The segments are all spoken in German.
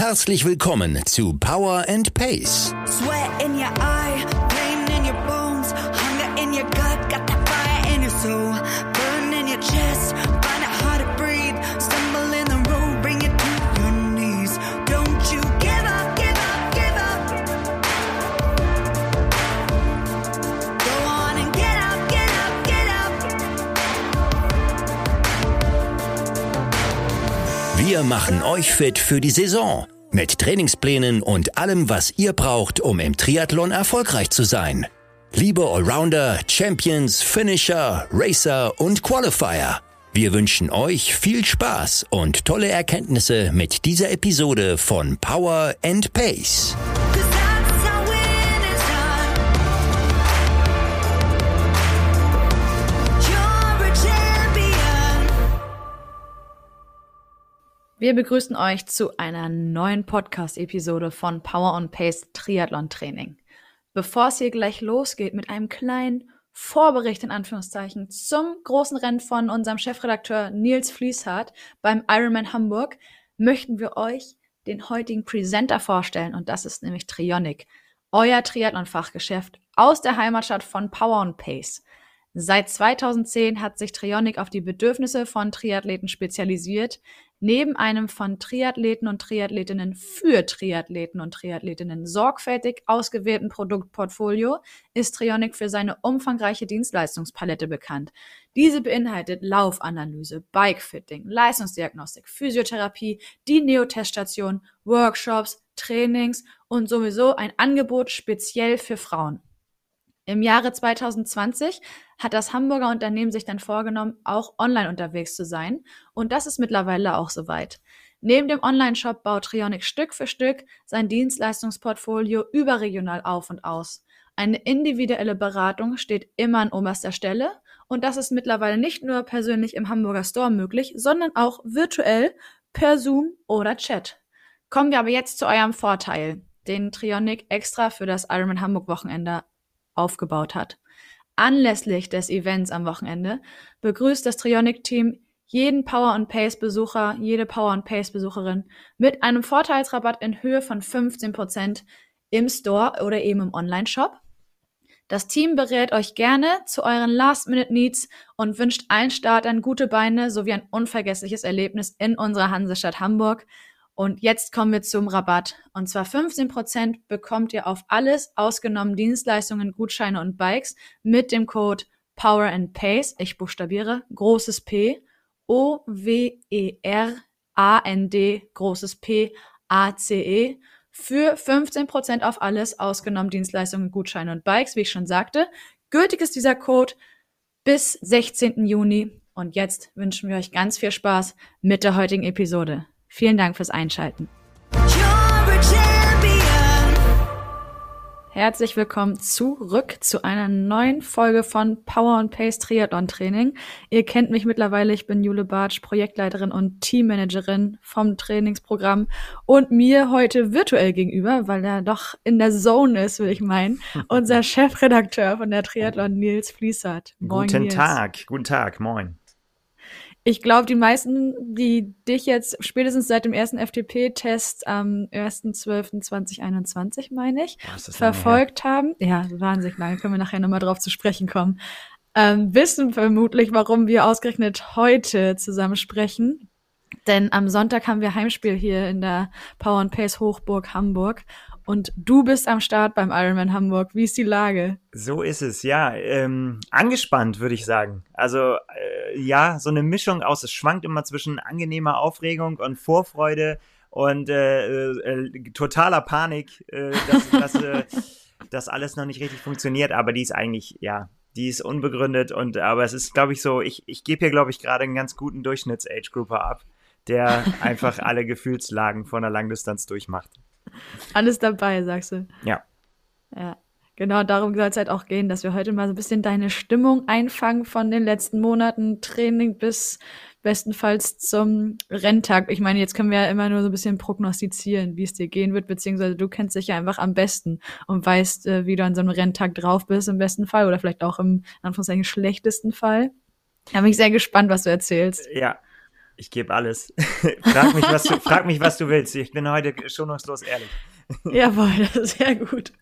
Herzlich willkommen zu Power and Pace. Sweat in your eye, Wir machen euch fit für die Saison. Mit Trainingsplänen und allem, was ihr braucht, um im Triathlon erfolgreich zu sein. Liebe Allrounder, Champions, Finisher, Racer und Qualifier. Wir wünschen euch viel Spaß und tolle Erkenntnisse mit dieser Episode von Power and Pace. Wir begrüßen euch zu einer neuen Podcast-Episode von Power on Pace Triathlon Training. Bevor es hier gleich losgeht mit einem kleinen Vorbericht in Anführungszeichen zum großen Rennen von unserem Chefredakteur Nils Fließhardt beim Ironman Hamburg, möchten wir euch den heutigen Presenter vorstellen und das ist nämlich Trionic, euer Triathlon-Fachgeschäft aus der Heimatstadt von Power on Pace. Seit 2010 hat sich Trionic auf die Bedürfnisse von Triathleten spezialisiert. Neben einem von Triathleten und Triathletinnen für Triathleten und Triathletinnen sorgfältig ausgewählten Produktportfolio ist Trionic für seine umfangreiche Dienstleistungspalette bekannt. Diese beinhaltet Laufanalyse, Bikefitting, Leistungsdiagnostik, Physiotherapie, die Neoteststation, Workshops, Trainings und sowieso ein Angebot speziell für Frauen. Im Jahre 2020 hat das Hamburger Unternehmen sich dann vorgenommen, auch online unterwegs zu sein. Und das ist mittlerweile auch soweit. Neben dem Online-Shop baut Trionic Stück für Stück sein Dienstleistungsportfolio überregional auf und aus. Eine individuelle Beratung steht immer an oberster Stelle. Und das ist mittlerweile nicht nur persönlich im Hamburger Store möglich, sondern auch virtuell per Zoom oder Chat. Kommen wir aber jetzt zu eurem Vorteil, den Trionic extra für das Ironman Hamburg Wochenende aufgebaut hat. Anlässlich des Events am Wochenende begrüßt das Trionic-Team jeden Power and Pace Besucher, jede Power and Pace Besucherin mit einem Vorteilsrabatt in Höhe von 15% im Store oder eben im Online-Shop. Das Team berät euch gerne zu euren Last-Minute-Needs und wünscht allen Startern gute Beine sowie ein unvergessliches Erlebnis in unserer Hansestadt Hamburg. Und jetzt kommen wir zum Rabatt. Und zwar 15% bekommt ihr auf alles, ausgenommen Dienstleistungen, Gutscheine und Bikes, mit dem Code Power and Pace. Ich buchstabiere großes P, O, W, E, R, A, N, D, großes P, A, C, E. Für 15% auf alles, ausgenommen Dienstleistungen, Gutscheine und Bikes, wie ich schon sagte. Gültig ist dieser Code bis 16. Juni. Und jetzt wünschen wir euch ganz viel Spaß mit der heutigen Episode. Vielen Dank fürs Einschalten. Herzlich willkommen zurück zu einer neuen Folge von Power and Pace Triathlon Training. Ihr kennt mich mittlerweile, ich bin Jule Bartsch, Projektleiterin und Teammanagerin vom Trainingsprogramm und mir heute virtuell gegenüber, weil er doch in der Zone ist, will ich meinen, unser Chefredakteur von der Triathlon Nils Fließert. Moin, Guten Nils. Tag, guten Tag, moin. Ich glaube, die meisten, die dich jetzt spätestens seit dem ersten FTP-Test am 1.12.2021, meine ich, Boah, verfolgt haben, ja, wahnsinnig lange, können wir nachher nochmal drauf zu sprechen kommen, ähm, wissen vermutlich, warum wir ausgerechnet heute zusammen sprechen. Denn am Sonntag haben wir Heimspiel hier in der Power and Pace Hochburg Hamburg. Und du bist am Start beim Ironman Hamburg. Wie ist die Lage? So ist es, ja. Ähm, angespannt, würde ich sagen. Also, äh, ja, so eine Mischung aus, es schwankt immer zwischen angenehmer Aufregung und Vorfreude und äh, äh, totaler Panik, äh, dass, dass, äh, dass alles noch nicht richtig funktioniert. Aber die ist eigentlich, ja, die ist unbegründet. Und aber es ist, glaube ich, so, ich, ich gebe hier, glaube ich, gerade einen ganz guten Durchschnitts-Age-Grouper ab, der einfach alle Gefühlslagen von der Langdistanz durchmacht. Alles dabei, sagst du. Ja. Ja. Genau, darum soll es halt auch gehen, dass wir heute mal so ein bisschen deine Stimmung einfangen von den letzten Monaten Training bis bestenfalls zum Renntag. Ich meine, jetzt können wir ja immer nur so ein bisschen prognostizieren, wie es dir gehen wird, beziehungsweise du kennst dich ja einfach am besten und weißt, äh, wie du an so einem Renntag drauf bist im besten Fall oder vielleicht auch im in Anführungszeichen schlechtesten Fall. Da bin ich sehr gespannt, was du erzählst. Ja. Ich gebe alles. frag, mich, was du, frag mich, was du willst. Ich bin heute schonungslos ehrlich. Jawohl, das ist sehr gut.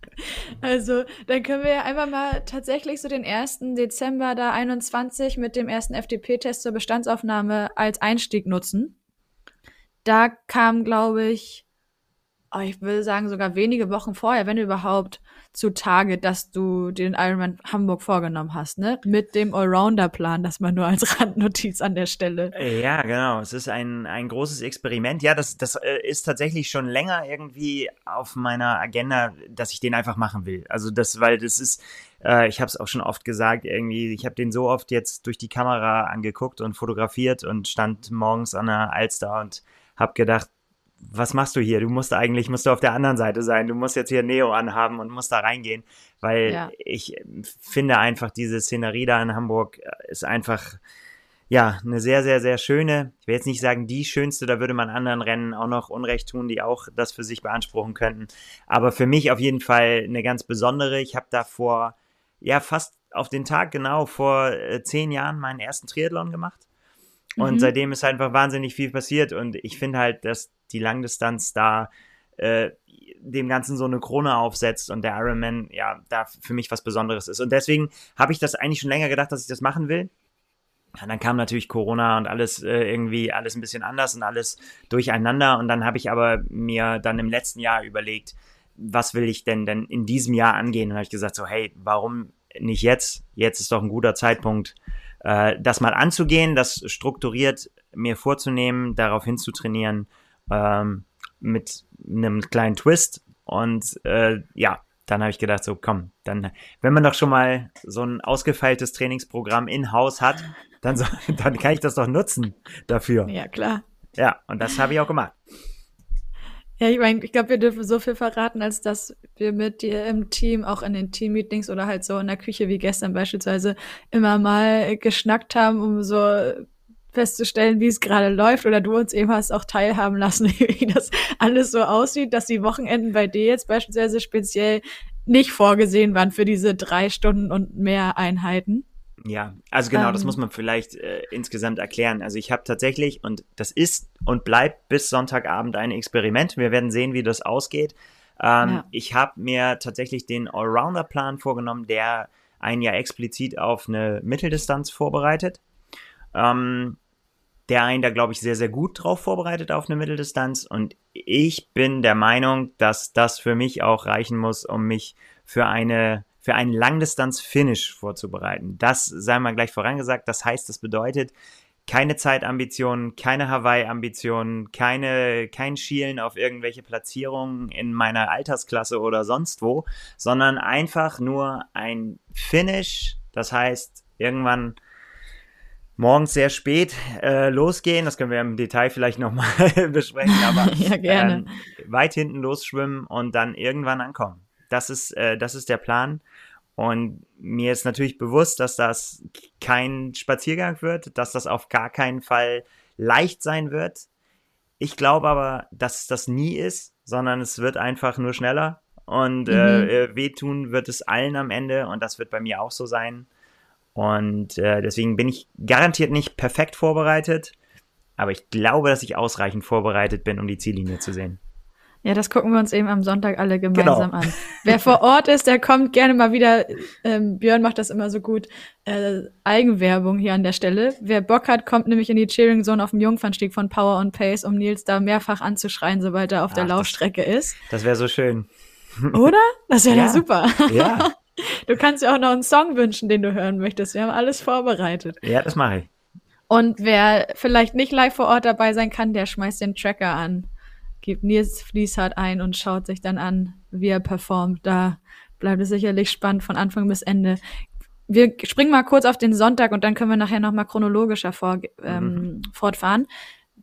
Also, dann können wir ja einfach mal tatsächlich so den 1. Dezember da 21 mit dem ersten FDP-Test zur Bestandsaufnahme als Einstieg nutzen. Da kam, glaube ich, ich will sagen sogar wenige Wochen vorher, wenn überhaupt, zutage, dass du den Ironman Hamburg vorgenommen hast, ne? Mit dem Allrounder-Plan, das man nur als Randnotiz an der Stelle. Ja, genau. Es ist ein, ein großes Experiment. Ja, das, das äh, ist tatsächlich schon länger irgendwie auf meiner Agenda, dass ich den einfach machen will. Also das, weil das ist, äh, ich habe es auch schon oft gesagt, irgendwie, ich habe den so oft jetzt durch die Kamera angeguckt und fotografiert und stand morgens an der Alster und habe gedacht, was machst du hier? Du musst eigentlich, musst du auf der anderen Seite sein. Du musst jetzt hier Neo anhaben und musst da reingehen, weil ja. ich finde einfach diese Szenerie da in Hamburg äh, ist einfach, ja, eine sehr, sehr, sehr schöne. Ich will jetzt nicht sagen die schönste, da würde man anderen Rennen auch noch Unrecht tun, die auch das für sich beanspruchen könnten. Aber für mich auf jeden Fall eine ganz besondere. Ich habe da vor, ja, fast auf den Tag genau vor äh, zehn Jahren meinen ersten Triathlon gemacht. Und mhm. seitdem ist einfach wahnsinnig viel passiert. Und ich finde halt, dass die Langdistanz da äh, dem Ganzen so eine Krone aufsetzt und der Ironman ja da für mich was Besonderes ist. Und deswegen habe ich das eigentlich schon länger gedacht, dass ich das machen will. Und dann kam natürlich Corona und alles äh, irgendwie alles ein bisschen anders und alles durcheinander. Und dann habe ich aber mir dann im letzten Jahr überlegt, was will ich denn denn in diesem Jahr angehen? Und habe ich gesagt so, hey, warum nicht jetzt? Jetzt ist doch ein guter Zeitpunkt, äh, das mal anzugehen, das strukturiert mir vorzunehmen, darauf hinzutrainieren ähm, mit einem kleinen Twist. Und äh, ja, dann habe ich gedacht, so komm, dann, wenn man doch schon mal so ein ausgefeiltes Trainingsprogramm in-house hat, dann, so, dann kann ich das doch nutzen dafür. Ja, klar. Ja, und das habe ich auch gemacht. Ja, ich meine, ich glaube, wir dürfen so viel verraten, als dass wir mit dir im Team, auch in den Team-Meetings oder halt so in der Küche wie gestern beispielsweise, immer mal geschnackt haben, um so festzustellen, wie es gerade läuft oder du uns eben hast auch teilhaben lassen, wie das alles so aussieht, dass die Wochenenden bei dir jetzt beispielsweise speziell nicht vorgesehen waren für diese drei Stunden und mehr Einheiten. Ja, also genau, ähm, das muss man vielleicht äh, insgesamt erklären. Also ich habe tatsächlich, und das ist und bleibt bis Sonntagabend ein Experiment. Wir werden sehen, wie das ausgeht. Ähm, ja. Ich habe mir tatsächlich den Allrounder-Plan vorgenommen, der ein Jahr explizit auf eine Mitteldistanz vorbereitet. Ähm, der einen da, glaube ich, sehr, sehr gut drauf vorbereitet auf eine Mitteldistanz. Und ich bin der Meinung, dass das für mich auch reichen muss, um mich für eine für einen Langdistanz-Finish vorzubereiten. Das sei mal gleich vorangesagt. Das heißt, das bedeutet keine Zeitambitionen, keine Hawaii-Ambitionen, keine, kein Schielen auf irgendwelche Platzierungen in meiner Altersklasse oder sonst wo, sondern einfach nur ein Finish. Das heißt, irgendwann morgens sehr spät äh, losgehen. Das können wir im Detail vielleicht nochmal besprechen, aber ja, gerne. Ähm, weit hinten losschwimmen und dann irgendwann ankommen. Das ist, äh, das ist der Plan. Und mir ist natürlich bewusst, dass das kein Spaziergang wird, dass das auf gar keinen Fall leicht sein wird. Ich glaube aber, dass das nie ist, sondern es wird einfach nur schneller und äh, mhm. äh, wehtun wird es allen am Ende und das wird bei mir auch so sein. Und äh, deswegen bin ich garantiert nicht perfekt vorbereitet, aber ich glaube, dass ich ausreichend vorbereitet bin, um die Ziellinie zu sehen. Ja, das gucken wir uns eben am Sonntag alle gemeinsam genau. an. Wer vor Ort ist, der kommt gerne mal wieder. Ähm, Björn macht das immer so gut. Äh, Eigenwerbung hier an der Stelle. Wer Bock hat, kommt nämlich in die Cheering Zone auf dem Jungfernstieg von Power und Pace, um Nils da mehrfach anzuschreien, sobald er auf Ach, der Laufstrecke ist. Das wäre so schön. Oder? Das wäre ja super. Ja. Du kannst ja auch noch einen Song wünschen, den du hören möchtest. Wir haben alles vorbereitet. Ja, das mache ich. Und wer vielleicht nicht live vor Ort dabei sein kann, der schmeißt den Tracker an, gibt Nils Fließhardt ein und schaut sich dann an, wie er performt. Da bleibt es sicherlich spannend von Anfang bis Ende. Wir springen mal kurz auf den Sonntag und dann können wir nachher noch mal chronologischer vor, ähm, mhm. fortfahren.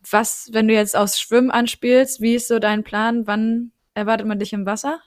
Was, wenn du jetzt aufs Schwimmen anspielst, wie ist so dein Plan? Wann erwartet man dich im Wasser?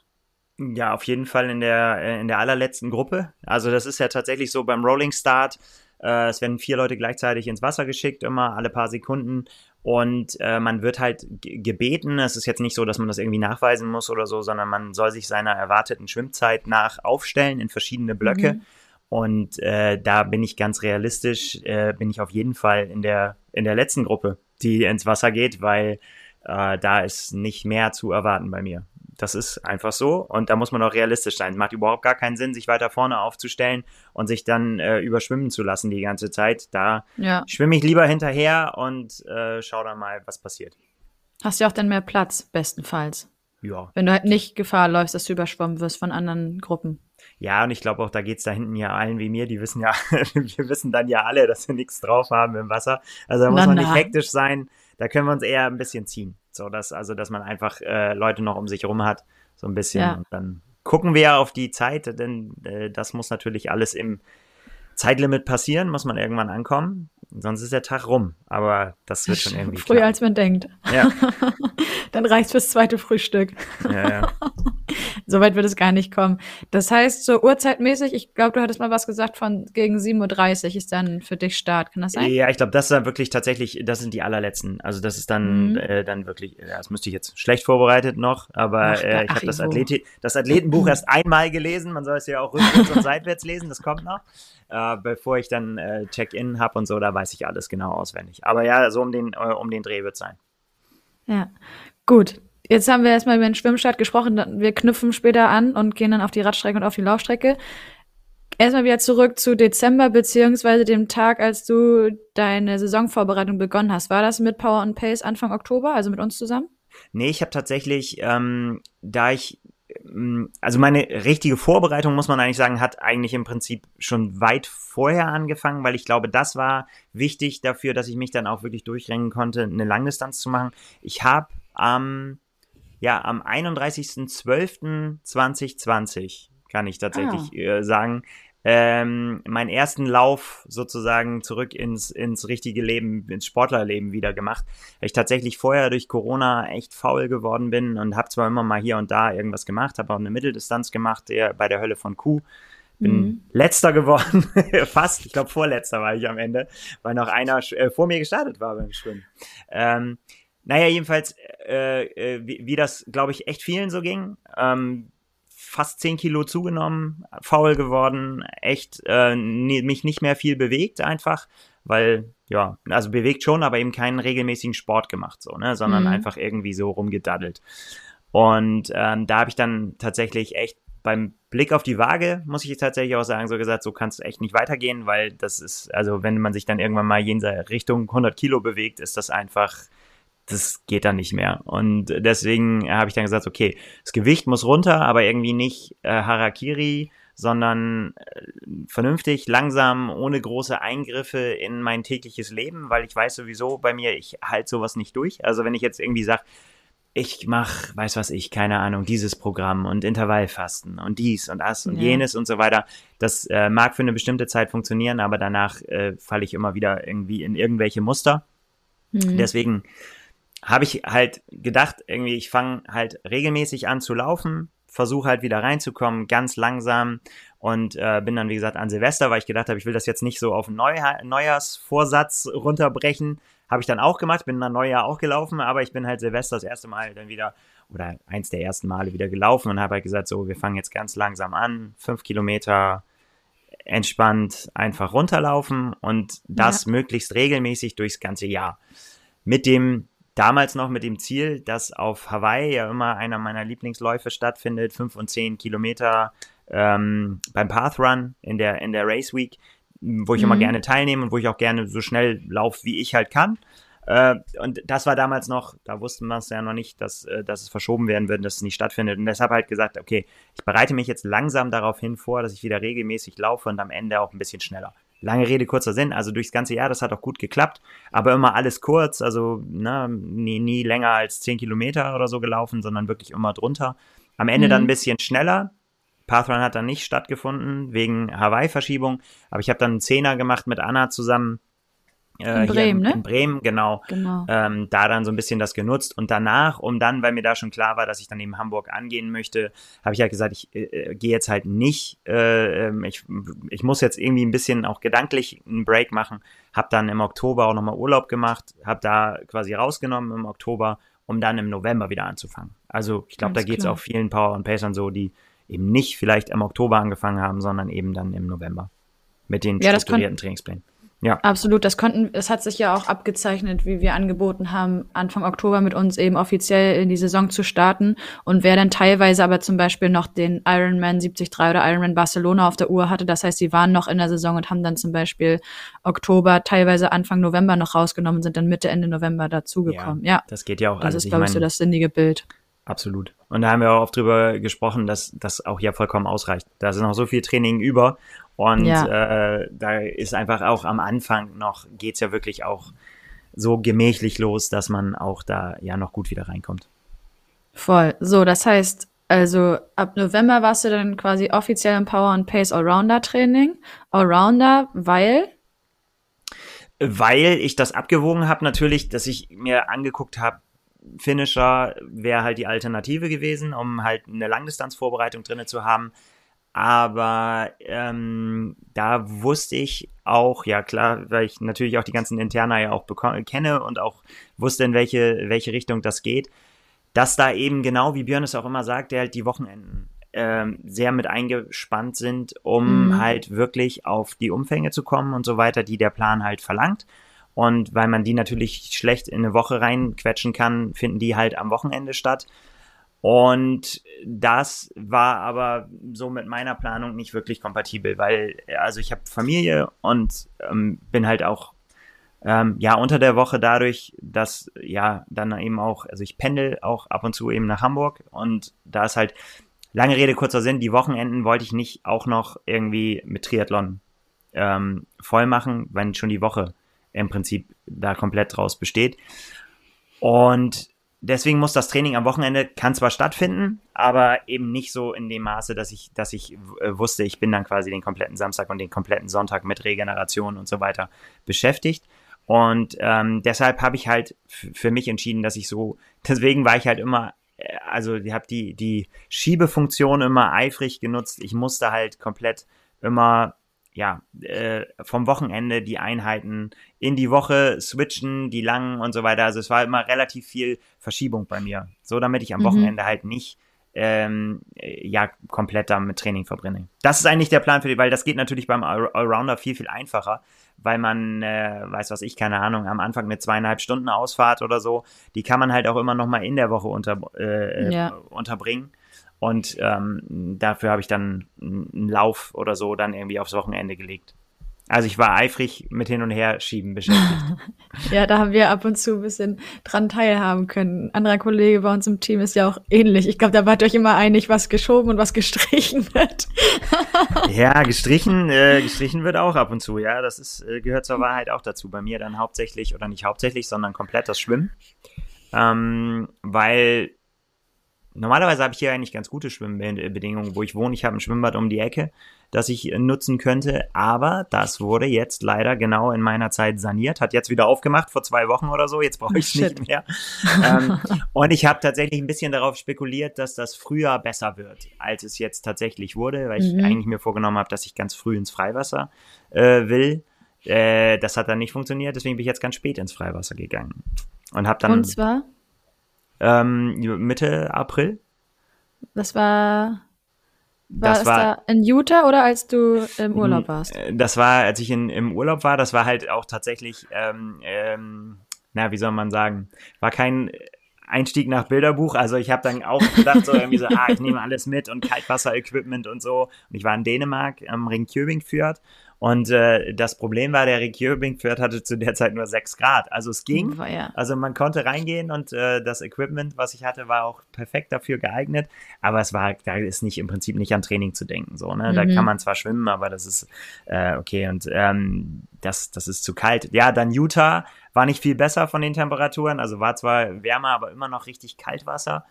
Ja, auf jeden Fall in der, äh, in der allerletzten Gruppe. Also das ist ja tatsächlich so beim Rolling Start. Äh, es werden vier Leute gleichzeitig ins Wasser geschickt, immer alle paar Sekunden. Und äh, man wird halt gebeten, es ist jetzt nicht so, dass man das irgendwie nachweisen muss oder so, sondern man soll sich seiner erwarteten Schwimmzeit nach aufstellen in verschiedene Blöcke. Mhm. Und äh, da bin ich ganz realistisch, äh, bin ich auf jeden Fall in der, in der letzten Gruppe. die ins Wasser geht, weil äh, da ist nicht mehr zu erwarten bei mir. Das ist einfach so und da muss man auch realistisch sein. Macht überhaupt gar keinen Sinn, sich weiter vorne aufzustellen und sich dann äh, überschwimmen zu lassen die ganze Zeit. Da Ja. schwimme ich lieber hinterher und äh, schau dann mal, was passiert. Hast ja auch dann mehr Platz, bestenfalls. Ja. Wenn du halt nicht Gefahr läufst, dass du überschwommen wirst von anderen Gruppen. Ja, und ich glaube auch, da geht's da hinten ja allen wie mir, die wissen ja, wir wissen dann ja alle, dass wir nichts drauf haben im Wasser. Also da muss Na, man nicht na. hektisch sein. Da können wir uns eher ein bisschen ziehen. So, dass, also, dass man einfach äh, Leute noch um sich rum hat. So ein bisschen. Ja. Und dann gucken wir auf die Zeit, denn äh, das muss natürlich alles im Zeitlimit passieren, muss man irgendwann ankommen. Sonst ist der Tag rum. Aber das wird schon irgendwie. Früher klappen. als man denkt. Ja, Dann reicht's fürs zweite Frühstück. ja, ja. Soweit wird es gar nicht kommen. Das heißt, so uhrzeitmäßig, ich glaube, du hattest mal was gesagt von gegen 7.30 Uhr ist dann für dich Start. Kann das sein? Ja, ich glaube, das ist dann wirklich tatsächlich, das sind die allerletzten. Also das ist dann, Mhm. äh, dann wirklich, ja, das müsste ich jetzt schlecht vorbereitet noch, aber Ach, äh, ich habe das. Athleti das Athletenbuch erst einmal gelesen. Man soll es ja auch rückwärts und seitwärts lesen, das kommt noch. Äh, bevor ich dann äh, Check-in habe und so, da weiß ich alles genau auswendig. Aber ja, so um den, äh, um den Dreh wird sein. Ja. Gut. Jetzt haben wir erstmal über den Schwimmstart gesprochen. Wir knüpfen später an und gehen dann auf die Radstrecke und auf die Laufstrecke. Erstmal wieder zurück zu Dezember, beziehungsweise dem Tag, als du deine Saisonvorbereitung begonnen hast. War das mit Power and Pace Anfang Oktober, also mit uns zusammen? Nee, ich habe tatsächlich, ähm, da ich, also meine richtige Vorbereitung, muss man eigentlich sagen, hat eigentlich im Prinzip schon weit vorher angefangen, weil ich glaube, das war wichtig dafür, dass ich mich dann auch wirklich durchrennen konnte, eine Langdistanz zu machen. Ich habe am, ja, am 31.12.2020, kann ich tatsächlich äh, sagen, ähm, meinen ersten Lauf sozusagen zurück ins, ins richtige Leben, ins Sportlerleben wieder gemacht. Weil ich tatsächlich vorher durch Corona echt faul geworden bin und habe zwar immer mal hier und da irgendwas gemacht, habe auch eine Mitteldistanz gemacht der, bei der Hölle von Kuh. Bin Mhm. letzter geworden, fast. Ich glaube, vorletzter war ich am Ende, weil noch einer äh, vor mir gestartet war beim Schwimmen. Ähm, naja, jedenfalls, äh, äh, wie, wie das, glaube ich, echt vielen so ging. Ähm, fast 10 Kilo zugenommen, faul geworden, echt äh, mich nicht mehr viel bewegt einfach, weil, ja, also bewegt schon, aber eben keinen regelmäßigen Sport gemacht, so, ne, sondern Mhm. einfach irgendwie so rumgedaddelt. Und ähm, da habe ich dann tatsächlich echt beim Blick auf die Waage, muss ich tatsächlich auch sagen, so gesagt, so kannst du echt nicht weitergehen, weil das ist, also wenn man sich dann irgendwann mal jenseits Richtung 100 Kilo bewegt, ist das einfach, das geht dann nicht mehr. Und deswegen habe ich dann gesagt, okay, das Gewicht muss runter, aber irgendwie nicht äh, Harakiri, sondern äh, vernünftig, langsam, ohne große Eingriffe in mein tägliches Leben, weil ich weiß sowieso bei mir, ich halte sowas nicht durch. Also wenn ich jetzt irgendwie sage, ich mach, weiß was ich, keine Ahnung, dieses Programm und Intervallfasten und dies und das und Ja. jenes und so weiter. Das äh, mag für eine bestimmte Zeit funktionieren, aber danach äh, falle ich immer wieder irgendwie in irgendwelche Muster. Mhm. Deswegen habe ich halt gedacht, irgendwie, ich fange halt regelmäßig an zu laufen, versuche halt wieder reinzukommen, ganz langsam und äh, bin dann, wie gesagt, an Silvester, weil ich gedacht habe, ich will das jetzt nicht so auf Neuha Neujahrsvorsatz runterbrechen. Habe ich dann auch gemacht, bin dann Neujahr auch gelaufen, aber ich bin halt Silvester das erste Mal dann wieder oder eins der ersten Male wieder gelaufen und habe halt gesagt, so, wir fangen jetzt ganz langsam an, fünf Kilometer entspannt einfach runterlaufen und das möglichst regelmäßig durchs ganze Jahr. Mit dem damals noch mit dem Ziel, dass auf Hawaii ja immer einer meiner Lieblingsläufe stattfindet, fünf und zehn Kilometer ähm, beim Path Run in der, in der Race Week, wo ich immer Mhm. gerne teilnehme und wo ich auch gerne so schnell laufe, wie ich halt kann. Äh, und das war damals noch, da wussten wir es ja noch nicht, dass, äh, dass es verschoben werden wird, dass es nicht stattfindet. Und deshalb halt gesagt, okay, ich bereite mich jetzt langsam darauf hin vor, dass ich wieder regelmäßig laufe und am Ende auch ein bisschen schneller. Lange Rede, kurzer Sinn. Also durchs ganze Jahr, das hat auch gut geklappt, aber immer alles kurz, also ne, nie, nie länger als 10 Kilometer oder so gelaufen, sondern wirklich immer drunter. Am Ende Mhm. dann ein bisschen schneller. Pathrun hat dann nicht stattgefunden wegen Hawaii-Verschiebung, aber ich habe dann einen Zehner gemacht mit Anna zusammen. Äh, In Bremen, ne? In Bremen, genau Genau. ähm, da dann so ein bisschen das genutzt und danach, um dann, weil mir da schon klar war, dass ich dann eben Hamburg angehen möchte, habe ich halt gesagt, ich äh, äh, gehe jetzt halt nicht, äh, ähm, ich, ich muss jetzt irgendwie ein bisschen auch gedanklich einen Break machen, habe dann im Oktober auch nochmal Urlaub gemacht, habe da quasi rausgenommen im Oktober, um dann im November wieder anzufangen. Also ich glaube, da geht es auch vielen Power und Pacern so, die eben nicht vielleicht im Oktober angefangen haben, sondern eben dann im November mit den Ja, strukturierten Trainingsplänen. Ja. Absolut, das konnten, es hat sich ja auch abgezeichnet, wie wir angeboten haben, Anfang Oktober mit uns eben offiziell in die Saison zu starten. Und wer dann teilweise aber zum Beispiel noch den Ironman 73 oder Ironman Barcelona auf der Uhr hatte, das heißt, sie waren noch in der Saison und haben dann zum Beispiel Oktober, teilweise Anfang November noch rausgenommen, sind dann Mitte, Ende November dazugekommen. Ja, Das geht ja auch das alles. ist, glaube ich, so das sinnige Bild. Absolut. Und da haben wir auch oft drüber gesprochen, dass das auch ja vollkommen ausreicht. Da ist noch so viel Training über und Ja. äh, da ist einfach auch am Anfang noch, geht's ja wirklich auch so gemächlich los, dass man auch da ja noch gut wieder reinkommt. Voll. So, das heißt, also ab November warst du dann quasi offiziell im Power and Pace Allrounder Training. Allrounder, weil Weil ich das abgewogen habe, natürlich, dass ich mir angeguckt habe, Finisher wäre halt die Alternative gewesen, um halt eine Langdistanzvorbereitung drinne zu haben. Aber ähm, da wusste ich auch, ja klar, weil ich natürlich auch die ganzen Interna ja auch kenne und auch wusste, in welche, welche Richtung das geht, dass da eben genau, wie Björn es auch immer sagt, der halt die Wochenenden ähm, sehr mit eingespannt sind, um Mhm. halt wirklich auf die Umfänge zu kommen und so weiter, die der Plan halt verlangt. Und weil man die natürlich schlecht in eine Woche reinquetschen kann, finden die halt am Wochenende statt. Und das war aber so mit meiner Planung nicht wirklich kompatibel, weil also ich habe Familie und ähm, bin halt auch ähm, ja unter der Woche dadurch, dass ja dann eben auch, also ich pendel auch ab und zu eben nach Hamburg und da ist halt lange Rede kurzer Sinn, die Wochenenden wollte ich nicht auch noch irgendwie mit Triathlon ähm, voll machen, wenn schon die Woche im Prinzip da komplett draus besteht. Und deswegen muss das Training am Wochenende kann zwar stattfinden, aber eben nicht so in dem Maße, dass ich, dass ich äh, wusste, ich bin dann quasi den kompletten Samstag und den kompletten Sonntag mit Regeneration und so weiter beschäftigt. Und ähm, deshalb habe ich halt für mich entschieden, dass ich so, deswegen war ich halt immer, äh, also ich habe die, die Schiebefunktion immer eifrig genutzt. Ich musste halt komplett immer ja, äh, vom Wochenende die Einheiten in die Woche switchen, die langen und so weiter. Also es war immer relativ viel Verschiebung bei mir. So, damit ich am Mhm. Wochenende halt nicht ähm, äh, ja, komplett da mit Training verbrenne. Das ist eigentlich der Plan für die, weil das geht natürlich beim All- Allrounder viel, viel einfacher, weil man, äh, weiß was ich, keine Ahnung, am Anfang eine zweieinhalb Stunden Ausfahrt oder so, die kann man halt auch immer noch mal in der Woche unter, äh, Ja. unterbringen. Und ähm, dafür habe ich dann einen Lauf oder so dann irgendwie aufs Wochenende gelegt. Also ich war eifrig mit hin und her schieben beschäftigt. Ja, da haben wir ab und zu ein bisschen dran teilhaben können. Ein anderer Kollege bei uns im Team ist ja auch ähnlich. Ich glaube, da wart ihr euch immer einig, was geschoben und was gestrichen wird. ja, gestrichen, äh, gestrichen wird auch ab und zu, ja. Das ist, äh, gehört zur Wahrheit auch dazu. Bei mir dann hauptsächlich, oder nicht hauptsächlich, sondern komplett das Schwimmen. Ähm, weil normalerweise habe ich hier eigentlich ganz gute Schwimmbedingungen, wo ich wohne. Ich habe ein Schwimmbad um die Ecke, das ich äh, nutzen könnte. Aber das wurde jetzt leider genau in meiner Zeit saniert, hat jetzt wieder aufgemacht vor zwei Wochen oder so. Jetzt brauche ich es Shit. nicht mehr. ähm, und ich habe tatsächlich ein bisschen darauf spekuliert, dass das früher besser wird, als es jetzt tatsächlich wurde, weil ich Mhm. eigentlich mir vorgenommen habe, dass ich ganz früh ins Freiwasser äh, will. Äh, das hat dann nicht funktioniert, deswegen bin ich jetzt ganz spät ins Freiwasser gegangen. Und habe dann Und zwar, ähm, Mitte April. das war, war Das es war, da in Utah oder als du im Urlaub warst? äh, das war, als ich in, im Urlaub war, das war halt auch tatsächlich, ähm, ähm, na, wie soll man sagen, war kein Einstieg nach Bilderbuch. Also ich habe dann auch gedacht, so irgendwie so, ah, ich nehme alles mit und Kaltwasser-Equipment und so. Und ich war in Dänemark am Ring Kjöbing-Fjord. Und äh, das Problem war, der Ring Kjöbing-Fjord hatte zu der Zeit nur 6 Grad. Also es ging. War ja. Also man konnte reingehen und äh, das Equipment, was ich hatte, war auch perfekt dafür geeignet. Aber es war, da ist nicht im Prinzip nicht an Training zu denken. So, ne? Da Mhm. kann man zwar schwimmen, aber das ist äh, okay. Und ähm, das, das ist zu kalt. Ja, dann Utah war nicht viel besser von den Temperaturen. Also war zwar wärmer, aber immer noch richtig Kaltwasser.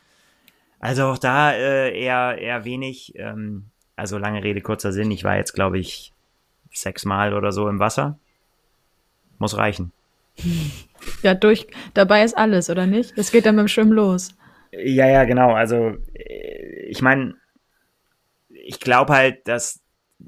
Also auch da äh, eher, eher wenig. Ähm, also lange Rede, kurzer Sinn. Ich war jetzt, glaube ich, sechsmal oder so im Wasser. Muss reichen. Ja, durch, dabei ist alles, oder nicht? Es geht dann dem Schwimmen los. Ja, ja, genau. Also äh, ich meine, ich glaube halt, dass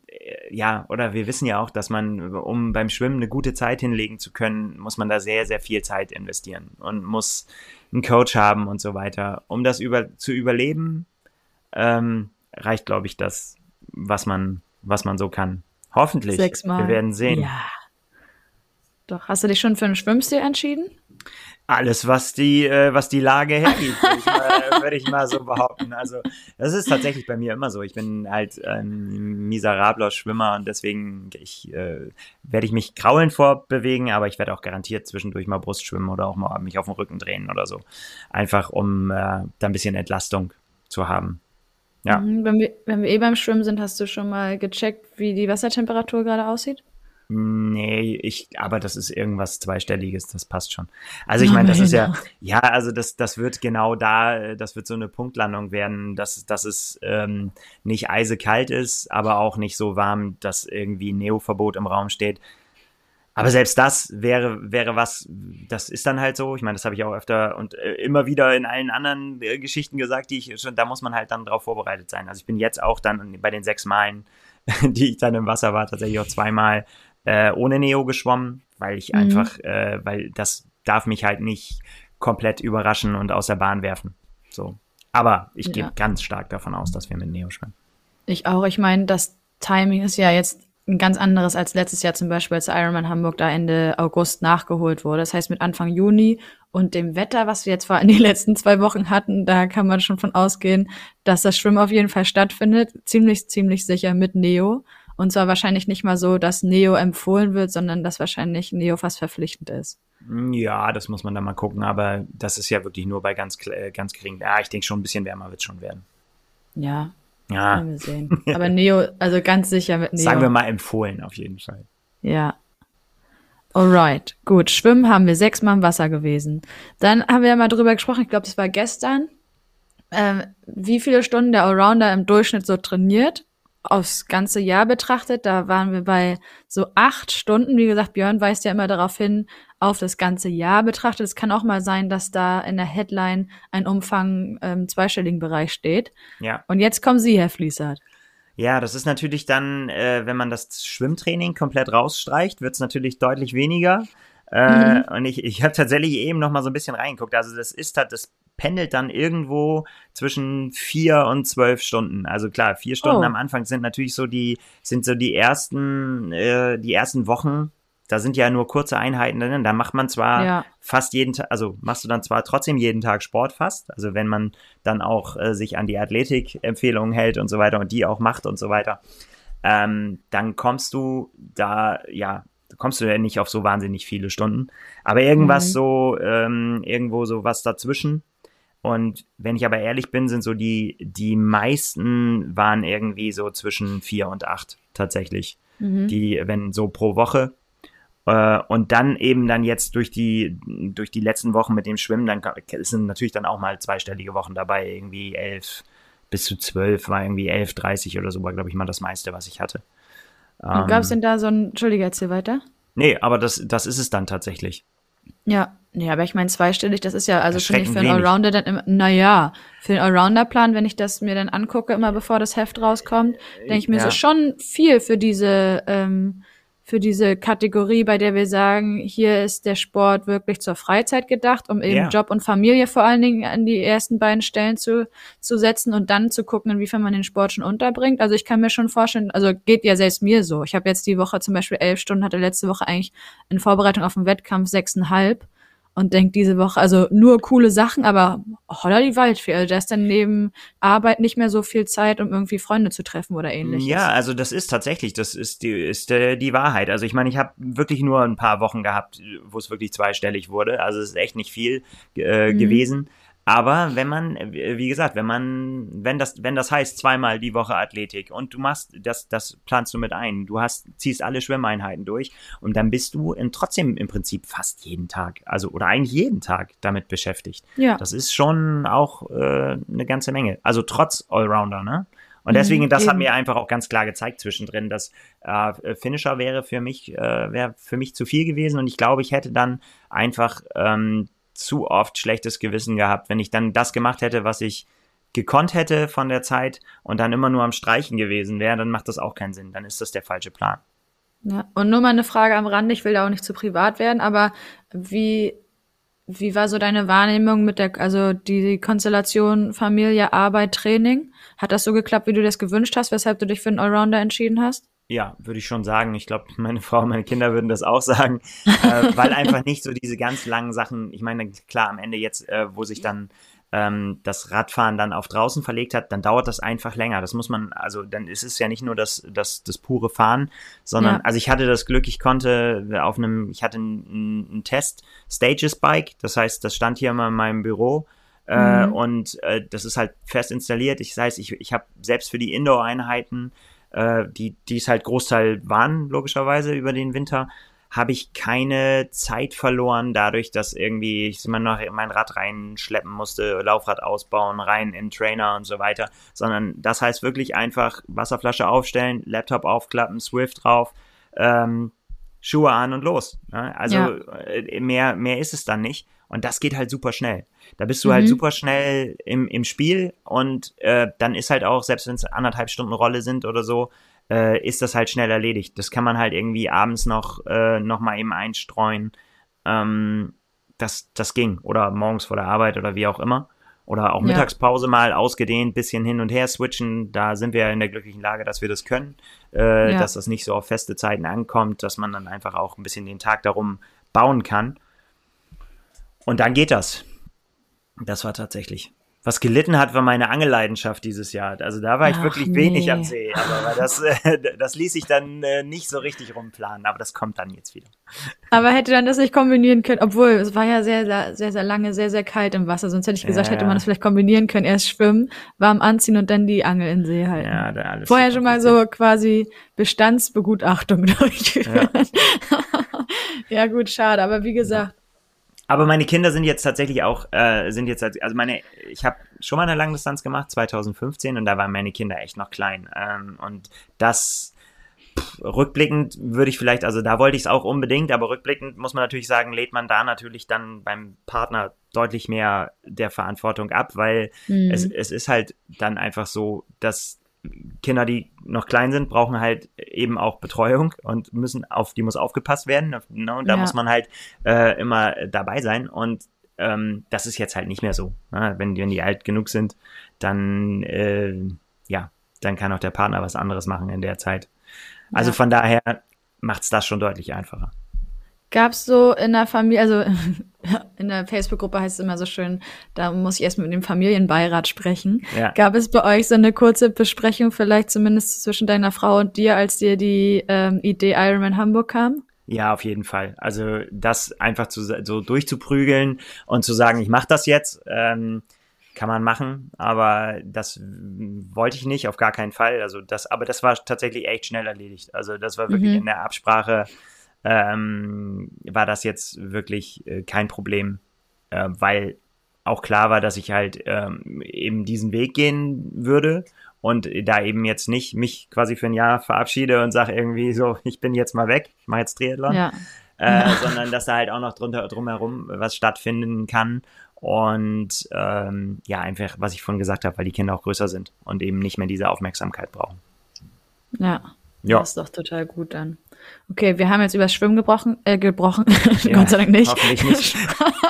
äh, ja, oder wir wissen ja auch, dass man, um beim Schwimmen eine gute Zeit hinlegen zu können, muss man da sehr, sehr viel Zeit investieren und muss einen Coach haben und so weiter. Um das über, zu überleben, ähm, reicht, glaube ich, das, was man, was man so kann. Hoffentlich. Sechsmal. Wir werden sehen. Ja. Doch. Hast du dich schon für einen Schwimmstil entschieden? Alles, was die, äh, was die Lage hergibt, würde ich, mal, würd ich mal so behaupten. Also, das ist tatsächlich bei mir immer so. Ich bin halt ein miserabler Schwimmer und deswegen ich, äh, werde ich mich kraulen vorbewegen, aber ich werde auch garantiert zwischendurch mal Brust schwimmen oder auch mal mich auf den Rücken drehen oder so. Einfach um äh, da ein bisschen Entlastung zu haben. Ja. Mhm, Wenn wir, wenn wir eh beim Schwimmen sind, hast du schon mal gecheckt, wie die Wassertemperatur gerade aussieht? Nee, ich, aber das ist irgendwas Zweistelliges, das passt schon. Also ich meine, das ist ja, ja, also das, das wird genau da, das wird so eine Punktlandung werden, dass, dass es ähm, nicht eisekalt ist, aber auch nicht so warm, dass irgendwie ein Neoverbot im Raum steht. Aber selbst das wäre, wäre was, das ist dann halt so. Ich meine, das habe ich auch öfter und äh, immer wieder in allen anderen äh, Geschichten gesagt, die ich schon, da muss man halt dann drauf vorbereitet sein. Also ich bin jetzt auch dann bei den sechs Malen, die ich dann im Wasser war, tatsächlich auch zweimal äh, ohne Neo geschwommen, weil ich Mhm. einfach, äh, weil das darf mich halt nicht komplett überraschen und aus der Bahn werfen. So. Aber ich gehe Ja. ganz stark davon aus, dass wir mit Neo schwimmen. Ich auch. Ich meine, das Timing ist ja jetzt ein ganz anderes als letztes Jahr zum Beispiel, als der Ironman Hamburg da Ende August nachgeholt wurde. Das heißt, mit Anfang Juni und dem Wetter, was wir jetzt vor allem die letzten zwei Wochen hatten, da kann man schon von ausgehen, dass das Schwimmen auf jeden Fall stattfindet. Ziemlich, ziemlich sicher mit Neo. Und zwar wahrscheinlich nicht mal so, dass Neo empfohlen wird, sondern dass wahrscheinlich Neo fast verpflichtend ist. Ja, das muss man dann mal gucken, aber das ist ja wirklich nur bei ganz, äh, ganz gering. Ja, ich denke schon ein bisschen wärmer wird schon werden. Ja, Ja, werden wir sehen. Aber Neo, also ganz sicher mit Neo. sagen wir mal empfohlen auf jeden Fall. Ja. Alright, gut. Schwimmen haben wir sechsmal im Wasser gewesen. Dann haben wir ja mal drüber gesprochen, ich glaube, das war gestern, ähm, wie viele Stunden der Allrounder im Durchschnitt so trainiert. Aufs ganze Jahr betrachtet, da waren wir bei so acht Stunden. Wie gesagt, Björn weist ja immer darauf hin, auf das ganze Jahr betrachtet. Es kann auch mal sein, dass da in der Headline ein Umfang im zweistelligen Bereich steht. Ja. Und jetzt kommen Sie, Herr Fließert. Ja, das ist natürlich dann, äh, wenn man das Schwimmtraining komplett rausstreicht, wird es natürlich deutlich weniger. Äh, Mhm. Und ich, ich habe tatsächlich eben noch mal so ein bisschen reingeguckt. Also das ist halt, das pendelt dann irgendwo zwischen vier und zwölf Stunden. Also klar, vier Stunden Oh. am Anfang sind natürlich so die, sind so die ersten, äh, die ersten Wochen. Da sind ja nur kurze Einheiten drin. Da macht man zwar Ja. fast jeden Tag, also machst du dann zwar trotzdem jeden Tag Sport fast, also wenn man dann auch äh, sich an die Athletik-Empfehlungen hält und so weiter und die auch macht und so weiter, ähm, dann kommst du da, ja, kommst du ja nicht auf so wahnsinnig viele Stunden, aber irgendwas Mhm. so, ähm, irgendwo so was dazwischen. Und wenn ich aber ehrlich bin, sind so die, die meisten waren irgendwie so zwischen vier und acht tatsächlich. Mhm. Die, wenn so pro Woche. Äh, und dann eben dann jetzt durch die, durch die letzten Wochen mit dem Schwimmen, dann sind natürlich dann auch mal zweistellige Wochen dabei, irgendwie elf bis zu zwölf, war irgendwie elf, dreißig oder so, war glaube ich mal das meiste, was ich hatte. Und gab es Ähm, denn da so ein, Entschuldige, erzähl weiter. nee, aber das, das ist es dann tatsächlich. Ja, ja, aber ich meine zweistellig, das ist ja, also finde ich für einen. Allrounder dann immer, naja, für einen Allrounder-Plan, wenn ich das mir dann angucke, immer bevor das Heft rauskommt, denke ich mir, es Ja. ist schon viel für diese, ähm, für diese Kategorie, bei der wir sagen, hier ist der Sport wirklich zur Freizeit gedacht, um eben Ja. Job und Familie vor allen Dingen an die ersten beiden Stellen zu, zu setzen und dann zu gucken, inwiefern man den Sport schon unterbringt. Also ich kann mir schon vorstellen, also geht ja selbst mir so. Ich habe jetzt die Woche zum Beispiel elf Stunden, hatte letzte Woche eigentlich in Vorbereitung auf den Wettkampf sechseinhalb und denkt diese Woche, also nur coole Sachen, aber holla die Waldfee. Also da ist dann neben Arbeit nicht mehr so viel Zeit, um irgendwie Freunde zu treffen oder ähnliches. Ja, also das ist tatsächlich, das ist die, ist äh, die Wahrheit. Also ich meine, ich habe wirklich nur ein paar Wochen gehabt, wo es wirklich zweistellig wurde. Also es ist echt nicht viel äh, Mhm. gewesen. Aber wenn man, äh, wie gesagt, wenn man, wenn das, wenn das heißt zweimal die Woche Athletik und du machst, das, das planst du mit ein, du hast, ziehst alle Schwimmeinheiten durch und dann bist du in, trotzdem im Prinzip fast jeden Tag, also oder eigentlich jeden Tag damit beschäftigt. Ja. Das ist schon auch äh, eine ganze Menge. Also trotz Allrounder, ne? Und Mhm, deswegen, das hat mir einfach auch ganz klar gezeigt zwischendrin, dass äh, Finisher wäre für mich, äh, wäre für mich zu viel gewesen und ich glaube, ich hätte dann einfach ähm, zu oft schlechtes Gewissen gehabt, wenn ich dann das gemacht hätte, was ich gekonnt hätte von der Zeit und dann immer nur am Streichen gewesen wäre, dann macht das auch keinen Sinn. Dann ist das der falsche Plan. Ja, und nur mal eine Frage am Rande, ich will da auch nicht zu privat werden, aber wie, wie war so deine Wahrnehmung mit der, also die Konstellation Familie, Arbeit, Training? Hat das so geklappt, wie du das gewünscht hast, weshalb du dich für einen Allrounder entschieden hast? Ja, würde ich schon sagen. Ich glaube, meine Frau und meine Kinder würden das auch sagen, äh, weil einfach nicht so diese ganz langen Sachen, ich meine, klar, am Ende jetzt, äh, wo sich dann ähm, das Radfahren dann auf draußen verlegt hat, dann dauert das einfach länger. Das muss man, also dann ist es ja nicht nur das, das, das pure Fahren, sondern, Ja. also ich hatte das Glück, ich konnte auf einem, ich hatte einen, einen Test Stages Bike, das heißt, das stand hier immer in meinem Büro. Äh, Mhm. und äh, das ist halt fest installiert. Ich, das heißt, ich, ich habe selbst für die Indoor-Einheiten, äh, die, die es halt Großteil waren, logischerweise über den Winter, habe ich keine Zeit verloren, dadurch, dass irgendwie ich immer noch mein Rad reinschleppen musste, Laufrad ausbauen, rein in Trainer und so weiter, sondern das heißt wirklich einfach Wasserflasche aufstellen, Laptop aufklappen, Swift drauf, ähm, Schuhe an und los. Ne? Also Ja. äh, mehr, mehr ist es dann nicht. Und das geht halt super schnell. Da bist du Mhm. halt super schnell im, im Spiel und äh, dann ist halt auch, selbst wenn es anderthalb Stunden Rolle sind oder so, äh, ist das halt schnell erledigt. Das kann man halt irgendwie abends noch, äh, noch mal eben einstreuen. Ähm, das, das ging. Oder morgens vor der Arbeit oder wie auch immer. Oder auch Ja. Mittagspause mal ausgedehnt, bisschen hin und her switchen. Da sind wir in der glücklichen Lage, dass wir das können. Äh, Ja. Dass das nicht so auf feste Zeiten ankommt, dass man dann einfach auch ein bisschen den Tag darum bauen kann. Und dann geht das. Das war tatsächlich. Was gelitten hat, war meine Angelleidenschaft dieses Jahr. Also da war ich Ach, wirklich wenig nee. am See. Aber das, äh, das ließ sich dann äh, nicht so richtig rumplanen. Aber das kommt dann jetzt wieder. Aber hätte dann das nicht kombinieren können, obwohl es war ja sehr, sehr, sehr, sehr lange, sehr, sehr kalt im Wasser. Sonst hätte ich gesagt, Ja, hätte ja. man das vielleicht kombinieren können. Erst schwimmen, warm anziehen und dann die Angel in See halten. Ja, da alles Vorher schon mal so quasi Bestandsbegutachtung durchgeführt. Ja. gut, schade. Aber wie gesagt, Aber meine Kinder sind jetzt tatsächlich auch, äh, sind jetzt, also meine, ich habe schon mal eine Langdistanz gemacht, 2015, und da waren meine Kinder echt noch klein. Ähm, und das pff, rückblickend würde ich vielleicht, also da wollte ich es auch unbedingt, aber rückblickend muss man natürlich sagen, lädt man da natürlich dann beim Partner deutlich mehr der Verantwortung ab, weil Mhm. es, es ist halt dann einfach so, dass Kinder, die noch klein sind, brauchen halt eben auch Betreuung und müssen auf die muss aufgepasst werden. Ne? Und da Ja. muss man halt äh, immer dabei sein. Und ähm, das ist jetzt halt nicht mehr so. Ne? Wenn, die- wenn die alt genug sind, dann äh, ja, dann kann auch der Partner was anderes machen in der Zeit. Also Ja. von daher macht's das schon deutlich einfacher. gab's so in der Familie, also in der Facebook-Gruppe heißt es immer so schön, da muss ich erst mit dem Familienbeirat sprechen. Ja. Gab es bei euch so eine kurze Besprechung, vielleicht zumindest zwischen deiner Frau und dir, als dir die ähm, Idee Ironman Hamburg kam? Ja, auf jeden Fall. Also das einfach zu, so durchzuprügeln und zu sagen, ich mache das jetzt, ähm, kann man machen, aber das wollte ich nicht, auf gar keinen Fall. Also das, aber das war tatsächlich echt schnell erledigt. Also das war wirklich Mhm. in der Absprache, ähm, war das jetzt wirklich äh, kein Problem, äh, weil auch klar war, dass ich halt ähm, eben diesen Weg gehen würde und da eben jetzt nicht mich quasi für ein Jahr verabschiede und sage irgendwie so, ich bin jetzt mal weg, ich mache jetzt Triathlon, Ja. äh, sondern dass da halt auch noch drunter drumherum was stattfinden kann und ähm, ja einfach, was ich vorhin gesagt habe, weil die Kinder auch größer sind und eben nicht mehr diese Aufmerksamkeit brauchen. Ja. Ja. Das ist doch total gut dann. Okay, wir haben jetzt über Schwimmen gebrochen, äh, gebrochen. Ja, Gott sei Dank nicht. Hoffentlich nicht.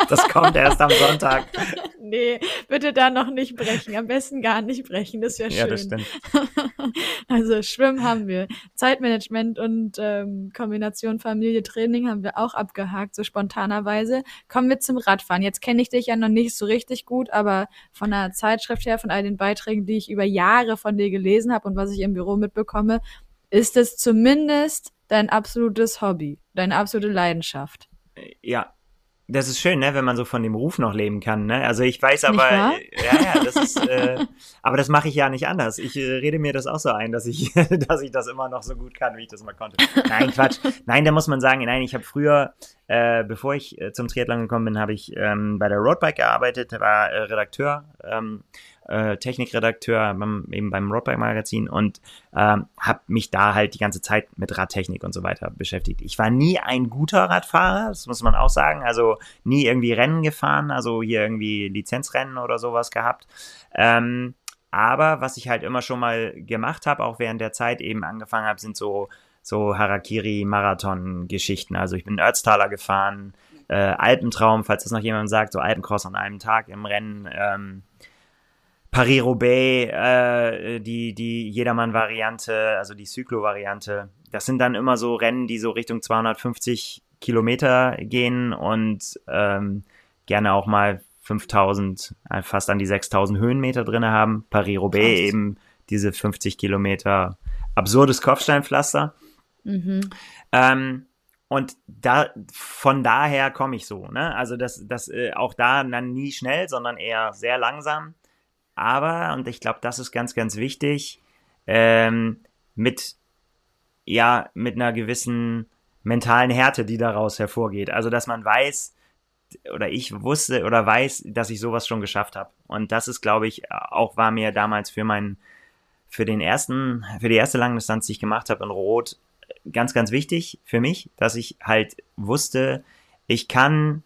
Das kommt erst am Sonntag. nee, bitte da noch nicht brechen. Am besten gar nicht brechen. Das wäre schön. Ja, das stimmt. Also Schwimmen haben wir. Zeitmanagement und ähm, Kombination Familie, Training haben wir auch abgehakt, so spontanerweise. Kommen wir zum Radfahren. Jetzt kenne ich dich ja noch nicht so richtig gut, aber von der Zeitschrift her, von all den Beiträgen, die ich über Jahre von dir gelesen habe und was ich im Büro mitbekomme, ist es zumindest dein absolutes Hobby, deine absolute Leidenschaft. Ja. Das ist schön, ne, wenn man so von dem Ruf noch leben kann, ne? Also ich weiß aber, ja, ja, das ist, äh, aber das mache ich ja nicht anders. Ich äh, rede mir das auch so ein, dass ich, dass ich das immer noch so gut kann, wie ich das mal konnte. Nein, Quatsch. Nein, da muss man sagen, nein, ich habe früher, äh, bevor ich äh, zum Triathlon gekommen bin, habe ich ähm, bei der Roadbike gearbeitet, war äh, Redakteur, ähm, äh, Technikredakteur beim, eben beim Roadbike Magazin und ähm, habe mich da halt die ganze Zeit mit Radtechnik und so weiter beschäftigt. Ich war nie ein guter Radfahrer, das muss man auch sagen, also nie irgendwie Rennen gefahren, also hier irgendwie Lizenzrennen oder sowas gehabt. Ähm, aber was ich halt immer schon mal gemacht habe, auch während der Zeit eben angefangen habe, sind so so Harakiri-Marathon-Geschichten. Also ich bin Ötztaler gefahren, äh, Alpentraum, falls das noch jemand sagt, so Alpencross an einem Tag im Rennen. Ähm, Paris-Roubaix, äh, die, die Jedermann-Variante, also die Cyclo-Variante. Das sind dann immer so Rennen, die so Richtung 250 Kilometer gehen und ähm, gerne auch mal 5000, äh, fast an die 6000 Höhenmeter drinne haben. Paris-Roubaix eben diese 50 Kilometer absurdes Kopfsteinpflaster. Mhm. Ähm, und da, von daher komme ich so, ne? Also das, das äh, auch da dann nie schnell, sondern eher sehr langsam. Aber, und ich glaube, das ist ganz, ganz wichtig, ähm, mit, ja, mit einer gewissen mentalen Härte, die daraus hervorgeht. Also, dass man weiß, oder ich wusste oder weiß, dass ich sowas schon geschafft habe. Und das ist, glaube ich, auch war mir damals für meinen, für den ersten, für die erste Langdistanz, die ich gemacht habe in Rot, ganz, ganz wichtig für mich, dass ich halt wusste, ich kann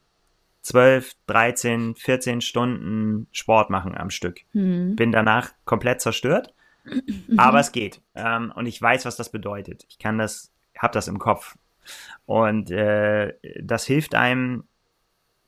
12, 13, 14 Stunden Sport machen am Stück. Mhm. Bin danach komplett zerstört, aber es geht. Ähm, und ich weiß, was das bedeutet. Ich kann das, hab das im Kopf. Und äh, das hilft einem,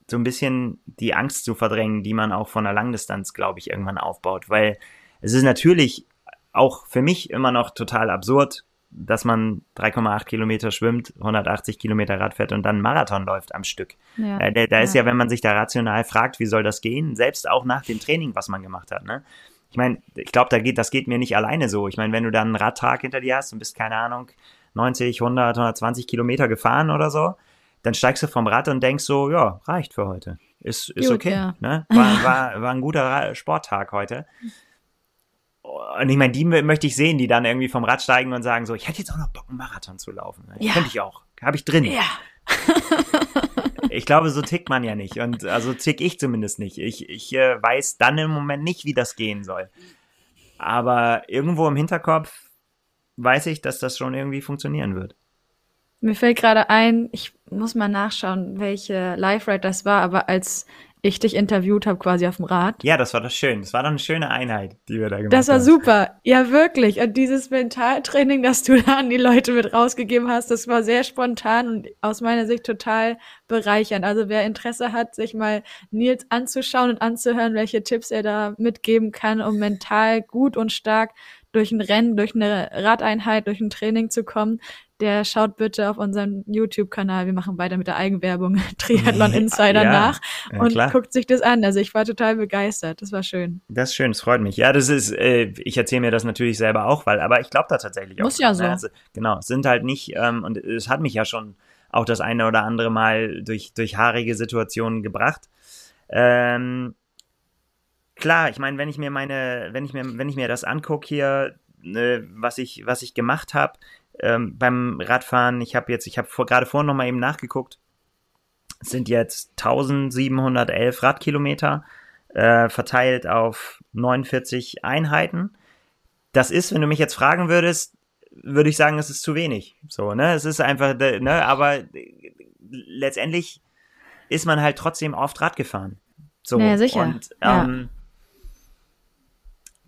so ein bisschen die Angst zu verdrängen, die man auch von der Langdistanz, glaube ich, irgendwann aufbaut. Weil es ist natürlich auch für mich immer noch total absurd, dass man 3,8 Kilometer schwimmt, 180 Kilometer Rad fährt und dann Marathon läuft am Stück. Ja. Äh, da, da ist Ja. ja, wenn man sich da rational fragt, wie soll das gehen, selbst auch nach dem Training, was man gemacht hat. Ne? Ich meine, ich glaube, da geht, das geht mir nicht alleine so. Ich meine, wenn du dann einen Radtag hinter dir hast und bist, keine Ahnung, 90, 100, 120 Kilometer gefahren oder so, dann steigst du vom Rad und denkst so, ja, reicht für heute. Ist, ist Gut, okay. ja. Ne? War, war, war ein guter Sporttag heute. Und ich meine, die mö- möchte ich sehen, die dann irgendwie vom Rad steigen und sagen so, ich hätte jetzt auch noch Bock, einen Marathon zu laufen. Ja. Könnte ich auch. Habe ich drin. Ja. Ich glaube, so tickt man ja nicht. Und also tick ich zumindest nicht. Ich, ich äh, weiß dann im Moment nicht, wie das gehen soll. Aber irgendwo im Hinterkopf weiß ich, dass das schon irgendwie funktionieren wird. Mir fällt gerade ein, ich muss mal nachschauen, welche Live-Ride das war, aber als ich dich interviewt habe, quasi auf dem Rad. Ja, das war das schön. Das war doch eine schöne Einheit, die wir da gemacht Das war haben. super. Ja, wirklich. Und dieses Mentaltraining, das du da an die Leute mit rausgegeben hast, das war sehr spontan und aus meiner Sicht total bereichernd. Also wer Interesse hat, sich mal Nils anzuschauen und anzuhören, welche Tipps er da mitgeben kann, um mental gut und stark durch ein Rennen, durch eine Radeinheit, durch ein Training zu kommen, der schaut bitte auf unserem YouTube-Kanal. Wir machen weiter mit der Eigenwerbung Triathlon Insider Ja, nach ja, und klar. guckt sich das an. Also ich war total begeistert. Das war schön. Das ist schön, das freut mich. Ja, das ist, äh, ich erzähle mir das natürlich selber auch, weil, aber ich glaube da tatsächlich auch. Muss ja ne? so. Also, genau, es sind halt nicht, ähm, und es hat mich ja schon auch das eine oder andere Mal durch, durch haarige Situationen gebracht. Ähm, klar, ich meine, wenn ich mir meine, wenn ich mir, wenn ich mir das angucke hier, äh, was ich, was ich gemacht habe ähm, beim Radfahren, ich habe jetzt, ich habe vor, gerade vorhin noch mal eben nachgeguckt, es sind jetzt 1711 Radkilometer äh, verteilt auf 49 Einheiten. Das ist, wenn du mich jetzt fragen würdest, würde ich sagen, es ist zu wenig. So, ne? Es ist einfach, ne, aber letztendlich ist man halt trotzdem oft Rad gefahren. So. Ja, sicher. Und Ja. ähm,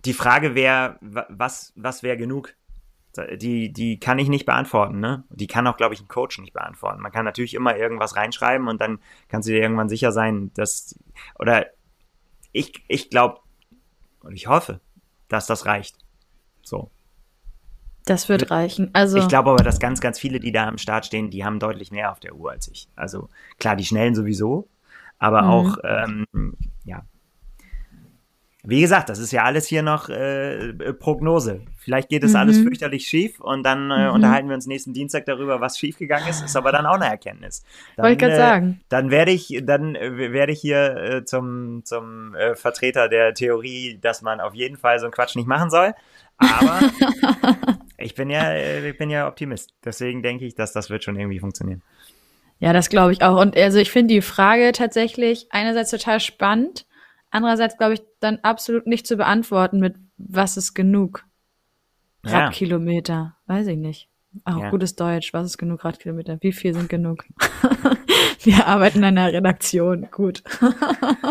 die Frage wäre, wa- was, was wäre genug? Die, die kann ich nicht beantworten, ne? Die kann auch, glaube ich, ein Coach nicht beantworten. Man kann natürlich immer irgendwas reinschreiben und dann kannst du dir irgendwann sicher sein, dass, oder ich, ich glaube und ich hoffe, dass das reicht. So. Das wird reichen. Also Ich glaube aber, dass ganz, ganz viele, die da am Start stehen, die haben deutlich mehr auf der Uhr als ich. Also klar, die Schnellen sowieso, aber Mhm. auch, ähm, ja. Wie gesagt, das ist ja alles hier noch äh, Prognose. Vielleicht geht es alles Mhm. fürchterlich schief und dann äh, Mhm. unterhalten wir uns nächsten Dienstag darüber, was schiefgegangen ist. Ist aber dann auch eine Erkenntnis. Dann, Wollte ich grad äh, sagen. Dann werde ich, dann äh, werde ich hier äh, zum zum äh, Vertreter der Theorie, dass man auf jeden Fall so einen Quatsch nicht machen soll. Aber ich bin ja, äh, ich bin ja Optimist. Deswegen denke ich, dass das wird schon irgendwie funktionieren. Ja, das glaube ich auch. Und also ich finde die Frage tatsächlich einerseits total spannend, andererseits glaube ich dann absolut nicht zu beantworten mit was ist genug? Ja. Radkilometer, weiß ich nicht. Auch Ja. gutes Deutsch, was ist genug Radkilometer? Wie viel sind genug? Wir arbeiten in einer Redaktion, gut.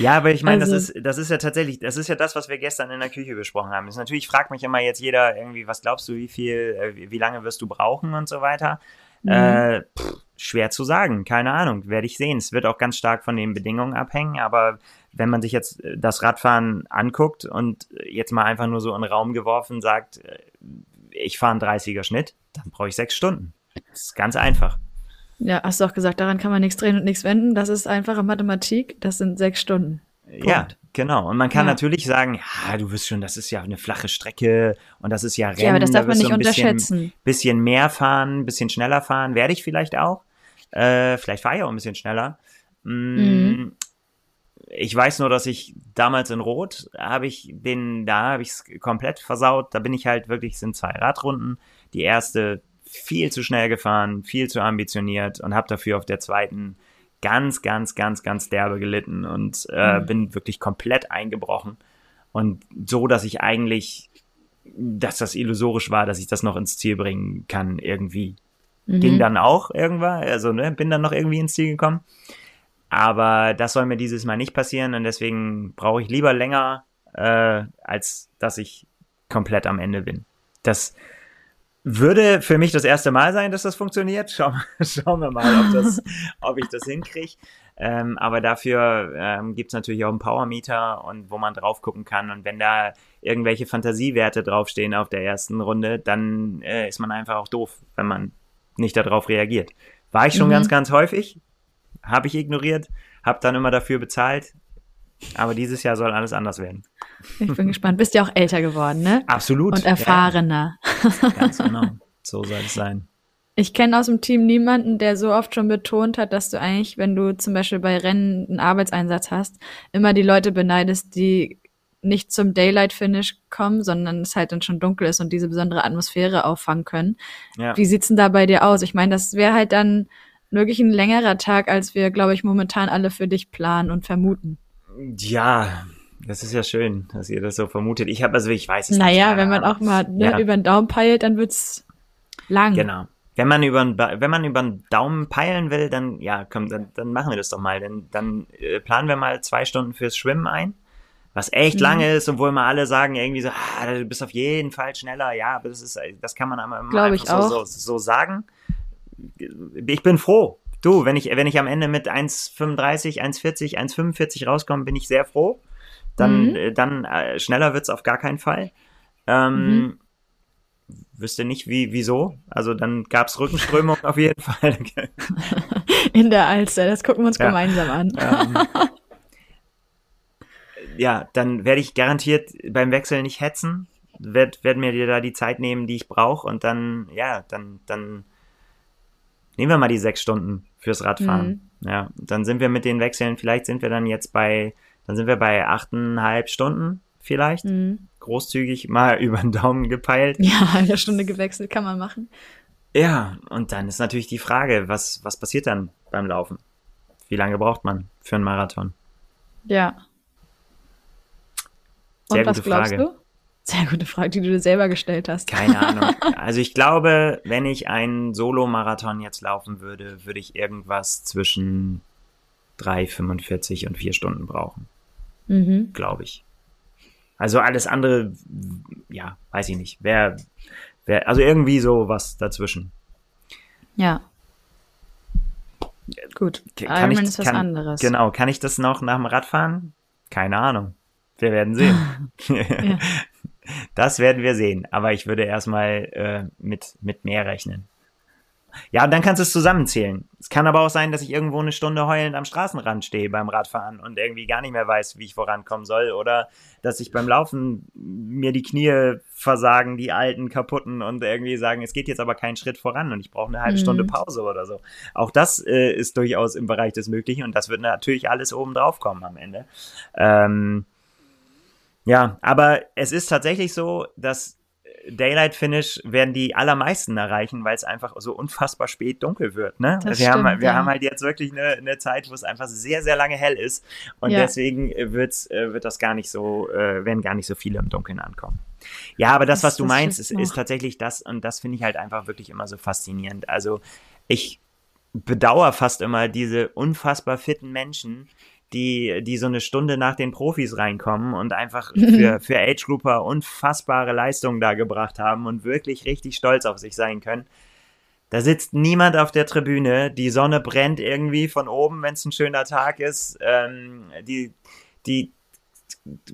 Ja, aber ich meine, Also- das ist, das ist ja tatsächlich, das ist ja das, was wir gestern in der Küche besprochen haben. Das ist natürlich fragt mich immer jetzt jeder irgendwie, was glaubst du, wie viel, äh, wie, wie lange wirst du brauchen und so weiter. Mhm. Äh, pff, schwer zu sagen, keine Ahnung, werde ich sehen. Es wird auch ganz stark von den Bedingungen abhängen, aber wenn man sich jetzt äh, das Radfahren anguckt und jetzt mal einfach nur so in den Raum geworfen sagt, äh, ich fahre einen 30er Schnitt, dann brauche ich sechs Stunden. Das ist ganz einfach. Ja, hast du auch gesagt, daran kann man nichts drehen und nichts wenden. Das ist einfache Mathematik. Das sind sechs Stunden. Punkt. Ja, genau. Und man kann Ja. natürlich sagen, ja, du wirst schon, das ist ja eine flache Strecke und das ist ja Rennen. Ja, aber das da darf man wirst du nicht ein bisschen, unterschätzen. Bisschen mehr fahren, ein bisschen schneller fahren, werde ich vielleicht auch. Äh, vielleicht fahre ich auch ein bisschen schneller. Mm, Mhm. Ich weiß nur, dass ich damals in Rot habe ich den, da habe ich es komplett versaut. Da bin ich halt wirklich, sind zwei Radrunden. Die erste viel zu schnell gefahren, viel zu ambitioniert und habe dafür auf der zweiten ganz, ganz, ganz, ganz derbe gelitten und äh, Mhm. bin wirklich komplett eingebrochen. Und so, dass ich eigentlich, dass das illusorisch war, dass ich das noch ins Ziel bringen kann, irgendwie. Mhm. Ging dann auch irgendwann, also ne, bin dann noch irgendwie ins Ziel gekommen. Aber das soll mir dieses Mal nicht passieren und deswegen brauche ich lieber länger, äh, als dass ich komplett am Ende bin. Das würde für mich das erste Mal sein, dass das funktioniert. Schauen, schauen wir mal, ob, das, ob ich das hinkriege. Ähm, aber dafür ähm, gibt es natürlich auch einen Power-Meter und wo man drauf gucken kann. Und wenn da irgendwelche Fantasiewerte draufstehen auf der ersten Runde, dann äh, ist man einfach auch doof, wenn man nicht darauf reagiert. War ich schon Mhm. ganz, ganz häufig, habe ich ignoriert, habe dann immer dafür bezahlt. Aber dieses Jahr soll alles anders werden. Ich bin gespannt. Bist ja auch älter geworden, ne? Absolut. Und erfahrener. Ja, ganz genau. So soll es sein. Ich kenne aus dem Team niemanden, der so oft schon betont hat, dass du eigentlich, wenn du zum Beispiel bei Rennen einen Arbeitseinsatz hast, immer die Leute beneidest, die nicht zum Daylight-Finish kommen, sondern es halt dann schon dunkel ist und diese besondere Atmosphäre auffangen können. Ja. Wie sieht's denn da bei dir aus? Ich meine, das wäre halt dann wirklich ein längerer Tag, als wir, glaube ich, momentan alle für dich planen und vermuten. Ja, das ist ja schön, dass ihr das so vermutet. Ich habe also, ich weiß es nicht. Naja, wenn man auch mal ne, Ja. über den Daumen peilt, dann wird's lang. Genau. Wenn man über wenn man über den Daumen peilen will, dann ja, komm, dann, dann machen wir das doch mal. Dann, dann äh, planen wir mal zwei Stunden fürs Schwimmen ein, was echt Mhm. lange ist, obwohl mal alle sagen irgendwie so, ah, du bist auf jeden Fall schneller. Ja, aber das ist, das kann man einmal Glaub ich einfach so, auch. so, so sagen. Ich bin froh. Du, wenn ich, wenn ich am Ende mit 1,35, 1,40, 1,45 rauskomme, bin ich sehr froh. Dann, Mhm. äh, dann äh, schneller wird's auf gar keinen Fall. Ähm, Mhm. Wüsste nicht, wie, wieso. Also dann gab's Rückenströmung auf jeden Fall. In der Alster, das gucken wir uns Ja. gemeinsam an. ähm, ja, dann werde ich garantiert beim Wechsel nicht hetzen. Werd, werd mir da die Zeit nehmen, die ich brauche und dann, ja, dann, dann nehmen wir mal die sechs Stunden fürs Radfahren. Ja, dann sind wir mit den Wechseln, vielleicht sind wir dann jetzt bei, dann sind wir bei achteinhalb Stunden vielleicht. Mhm. Großzügig mal über den Daumen gepeilt. Ja, eine Stunde gewechselt kann man machen. Ja, und dann ist natürlich die Frage, was, was passiert dann beim Laufen? Wie lange braucht man für einen Marathon? Ja. Und Sehr was gute glaubst Frage. du? Sehr gute Frage, die du dir selber gestellt hast. Keine Ahnung. Also ich glaube, wenn ich einen Solo-Marathon jetzt laufen würde, würde ich irgendwas zwischen 3,45 und 4 Stunden brauchen, Mhm. glaube ich. Also alles andere, ja, weiß ich nicht. Wer, wer, also irgendwie so was dazwischen. Ja. Gut. K- Ironman ist was anderes. Genau, kann ich das noch nach dem Radfahren? Keine Ahnung. Wir werden sehen. Das werden wir sehen. Aber ich würde erstmal äh, mit, mit mehr rechnen. Ja, und dann kannst du es zusammenzählen. Es kann aber auch sein, dass ich irgendwo eine Stunde heulend am Straßenrand stehe beim Radfahren und irgendwie gar nicht mehr weiß, wie ich vorankommen soll. Oder dass ich beim Laufen mir die Knie versagen, die alten, kaputten und irgendwie sagen, es geht jetzt aber keinen Schritt voran und ich brauche eine halbe Mhm. Stunde Pause oder so. Auch das äh, ist durchaus im Bereich des Möglichen und das wird natürlich alles oben drauf kommen am Ende. Ähm, ja, aber es ist tatsächlich so, dass Daylight Finish werden die allermeisten erreichen, weil es einfach so unfassbar spät dunkel wird. Ne? Das wir haben, stimmt, wir ja. haben halt jetzt wirklich eine, eine Zeit, wo es einfach sehr, sehr lange hell ist und Ja. deswegen äh, wird's, äh, wird das gar nicht so, äh, werden gar nicht so viele im Dunkeln ankommen. Ja, aber das, Das- was du das meinst, ist, ist tatsächlich das und das finde ich halt einfach wirklich immer so faszinierend. Also ich bedauere fast immer diese unfassbar fitten Menschen, die, die so eine Stunde nach den Profis reinkommen und einfach für, für Age Grouper unfassbare Leistungen da gebracht haben und wirklich richtig stolz auf sich sein können. Da sitzt niemand auf der Tribüne, die Sonne brennt irgendwie von oben, wenn es ein schöner Tag ist. Ähm, die, die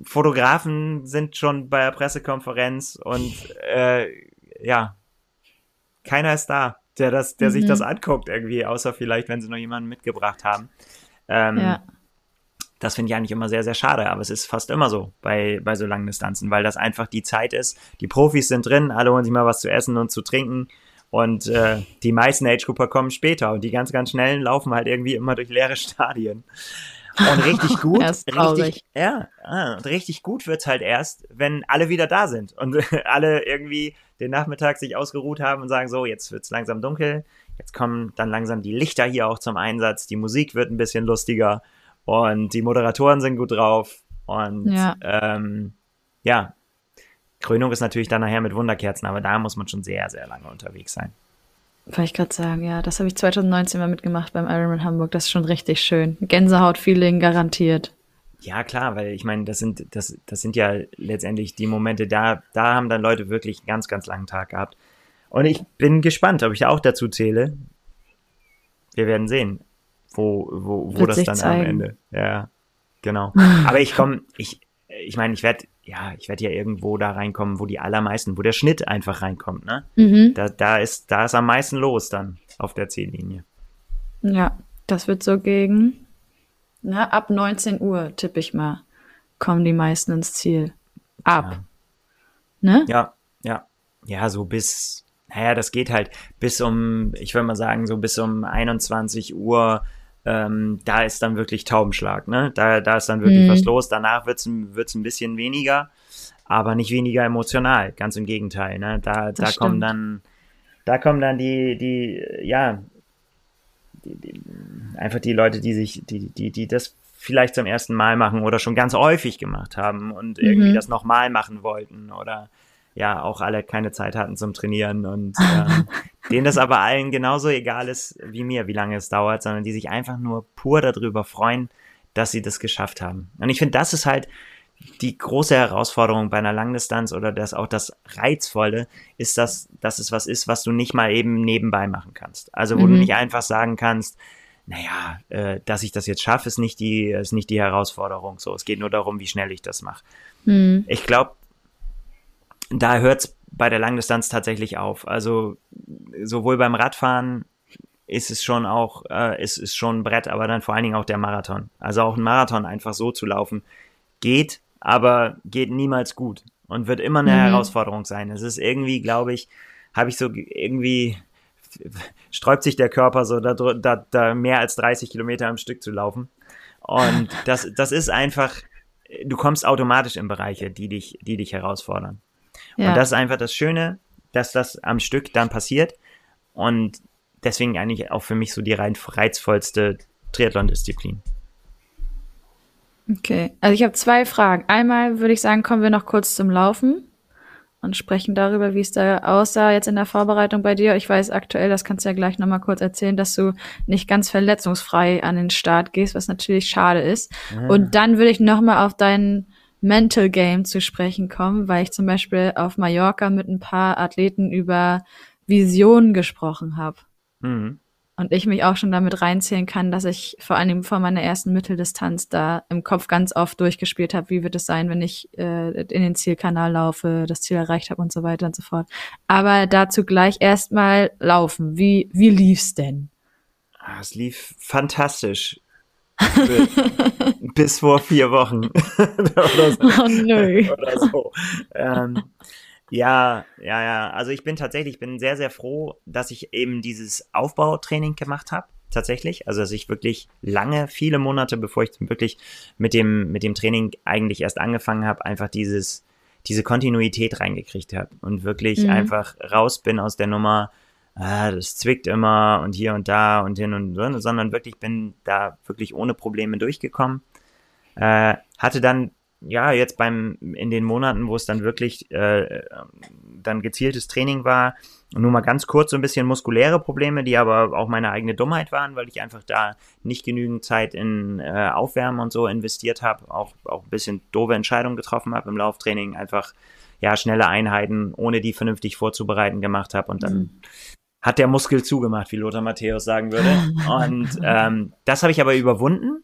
Fotografen sind schon bei der Pressekonferenz und äh, ja, keiner ist da, der das, der mhm. sich das anguckt irgendwie, außer vielleicht, wenn sie noch jemanden mitgebracht haben. Ähm, ja. Das finde ich eigentlich immer sehr, sehr schade, aber es ist fast immer so bei, bei so langen Distanzen, weil das einfach die Zeit ist. Die Profis sind drin, alle holen sich mal was zu essen und zu trinken und äh, die meisten Age-Grupper kommen später und die ganz, ganz schnellen laufen halt irgendwie immer durch leere Stadien. Und richtig gut, richtig, ja, und richtig gut wird's halt erst, wenn alle wieder da sind und alle irgendwie den Nachmittag sich ausgeruht haben und sagen, so, jetzt wird's langsam dunkel, jetzt kommen dann langsam die Lichter hier auch zum Einsatz, die Musik wird ein bisschen lustiger und die Moderatoren sind gut drauf und ja, ähm, ja Krönung ist natürlich dann nachher mit Wunderkerzen, aber da muss man schon sehr, sehr lange unterwegs sein. Wollte ich gerade sagen, ja, das habe ich 2019 mal mitgemacht beim Ironman Hamburg. Das ist schon richtig schön. Gänsehaut-Feeling garantiert. Ja, klar, weil ich meine, das sind, das, das sind ja letztendlich die Momente, da, da haben dann Leute wirklich einen ganz, ganz langen Tag gehabt. Und ich bin gespannt, ob ich da auch dazu zähle. Wir werden sehen, wo, wo, wo das dann zeigen. am Ende. Ja, genau. Aber ich komme, ich, ich meine, ich werde ja, ich werde ja irgendwo da reinkommen, wo die allermeisten, wo der Schnitt einfach reinkommt, ne? Mhm. Da, da ist, da ist am meisten los dann auf der Ziellinie. Ja, das wird so gegen, na, ab 19 Uhr, tippe ich mal, kommen die meisten ins Ziel. Ab. Ja. Ne? Ja, ja. Ja, so bis, naja, das geht halt bis um, ich würde mal sagen, so bis um 21 Uhr, ähm, da ist dann wirklich Taubenschlag, ne? Da, da ist dann wirklich mhm. was los. Danach wird's wird's ein bisschen weniger, aber nicht weniger emotional. Ganz im Gegenteil, ne? Da, da kommen dann, da kommen dann die, die, ja, die, die, einfach die Leute, die sich, die, die, die das vielleicht zum ersten Mal machen oder schon ganz häufig gemacht haben und irgendwie mhm. das nochmal machen wollten oder ja auch alle keine Zeit hatten zum Trainieren und ähm, denen das aber allen genauso egal ist wie mir, wie lange es dauert, sondern die sich einfach nur pur darüber freuen, dass sie das geschafft haben. Und ich finde, das ist halt die große Herausforderung bei einer Langdistanz oder das auch das Reizvolle ist, dass, dass es was ist, was du nicht mal eben nebenbei machen kannst. Also wo mhm. du nicht einfach sagen kannst, naja, äh, dass ich das jetzt schaffe, ist nicht die, ist nicht die Herausforderung. So, es geht nur darum, wie schnell ich das mache. Mhm. Ich glaube, da hört's bei der Langdistanz tatsächlich auf. Also sowohl beim Radfahren ist es schon auch, äh, ist, ist schon ein Brett, aber dann vor allen Dingen auch der Marathon. Also auch ein Marathon einfach so zu laufen, geht, aber geht niemals gut und wird immer eine mhm. Herausforderung sein. Es ist irgendwie, glaube ich, habe ich so irgendwie sträubt sich der Körper so, da, da, da mehr als 30 Kilometer am Stück zu laufen. Und das, das ist einfach, du kommst automatisch in Bereiche, die dich, die dich herausfordern. Ja. Und das ist einfach das Schöne, dass das am Stück dann passiert. Und deswegen eigentlich auch für mich so die rein reizvollste Triathlon-Disziplin. Okay, also ich habe zwei Fragen. Einmal würde ich sagen, kommen wir noch kurz zum Laufen und sprechen darüber, wie es da aussah jetzt in der Vorbereitung bei dir. Ich weiß aktuell, das kannst du ja gleich nochmal kurz erzählen, dass du nicht ganz verletzungsfrei an den Start gehst, was natürlich schade ist. Ja. Und dann würde ich nochmal auf deinen Mental Game zu sprechen kommen, weil ich zum Beispiel auf Mallorca mit ein paar Athleten über Visionen gesprochen habe. Mhm. Und ich mich auch schon damit reinzählen kann, dass ich vor allem vor meiner ersten Mitteldistanz da im Kopf ganz oft durchgespielt habe, wie wird es sein, wenn ich äh, in den Zielkanal laufe, das Ziel erreicht habe und so weiter und so fort. Aber dazu gleich erstmal laufen. Wie, wie lief's denn? Ah, es lief fantastisch. Bis vor vier Wochen. oder so. Oh nö. oder so. Ähm, ja, ja, ja. Also ich bin tatsächlich, bin sehr, sehr froh, dass ich eben dieses Aufbautraining gemacht habe. Tatsächlich. Also dass ich wirklich lange, viele Monate, bevor ich wirklich mit dem, mit dem Training eigentlich erst angefangen habe, einfach dieses, diese Kontinuität reingekriegt habe und wirklich mhm. einfach raus bin aus der Nummer, ah, das zwickt immer und hier und da und hin und so, sondern wirklich bin da wirklich ohne Probleme durchgekommen. Äh, hatte dann, ja, jetzt beim, in den Monaten, wo es dann wirklich äh, dann gezieltes Training war, nur mal ganz kurz so ein bisschen muskuläre Probleme, die aber auch meine eigene Dummheit waren, weil ich einfach da nicht genügend Zeit in äh, Aufwärmen und so investiert habe, auch, auch ein bisschen doofe Entscheidungen getroffen habe im Lauftraining, einfach ja schnelle Einheiten, ohne die vernünftig vorzubereiten gemacht habe und dann mhm hat der Muskel zugemacht, wie Lothar Matthäus sagen würde. Und ähm, das habe ich aber überwunden.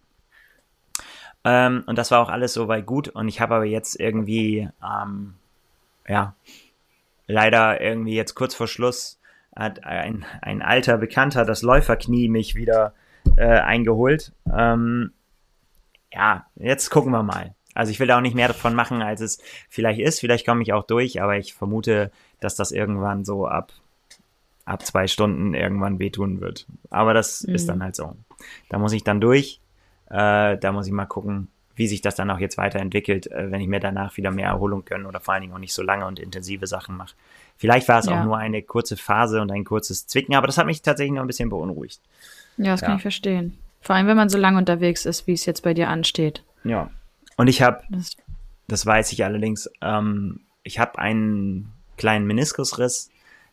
Ähm, und das war auch alles soweit gut. Und ich habe aber jetzt irgendwie, ähm, ja, leider irgendwie jetzt kurz vor Schluss hat ein, ein alter Bekannter das Läuferknie mich wieder äh, eingeholt. Ähm, ja, jetzt gucken wir mal. Also ich will da auch nicht mehr davon machen, als es vielleicht ist. Vielleicht komme ich auch durch, aber ich vermute, dass das irgendwann so ab, ab zwei Stunden irgendwann wehtun wird. Aber das mhm. ist dann halt so. Da muss ich dann durch. Äh, da muss ich mal gucken, wie sich das dann auch jetzt weiterentwickelt, äh, wenn ich mir danach wieder mehr Erholung gönne oder vor allen Dingen auch nicht so lange und intensive Sachen mache. Vielleicht war es ja. auch nur eine kurze Phase und ein kurzes Zwicken, aber das hat mich tatsächlich noch ein bisschen beunruhigt. Ja, das ja. kann ich verstehen. Vor allem, wenn man so lange unterwegs ist, wie es jetzt bei dir ansteht. Ja. Und ich habe, das, das, weiß ich allerdings, ähm, ich habe einen kleinen Meniskusriss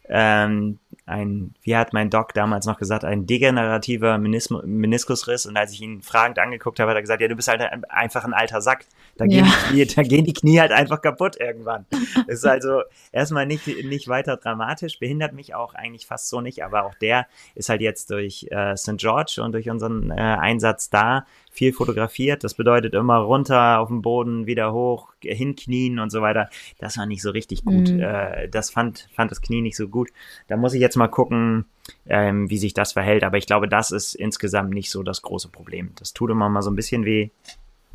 ähm, ein, wie hat mein Doc damals noch gesagt, ein degenerativer Menis Meniskusriss. Und als ich ihn fragend angeguckt habe, hat er gesagt, ja, du bist halt einfach ein alter Sack. Da gehen, ja. die, Knie, da gehen die Knie halt einfach kaputt irgendwann. Das ist also erstmal nicht, nicht weiter dramatisch, behindert mich auch eigentlich fast so nicht, aber auch der ist halt jetzt durch äh, St. George und durch unseren äh, Einsatz da viel fotografiert. Das bedeutet immer runter auf den Boden, wieder hoch, hinknien und so weiter. Das war nicht so richtig gut. Mhm. Äh, das fand, fand das Knie nicht so gut. Da muss ich jetzt mal gucken, ähm, wie sich das verhält. Aber ich glaube, das ist insgesamt nicht so das große Problem. Das tut immer mal so ein bisschen weh.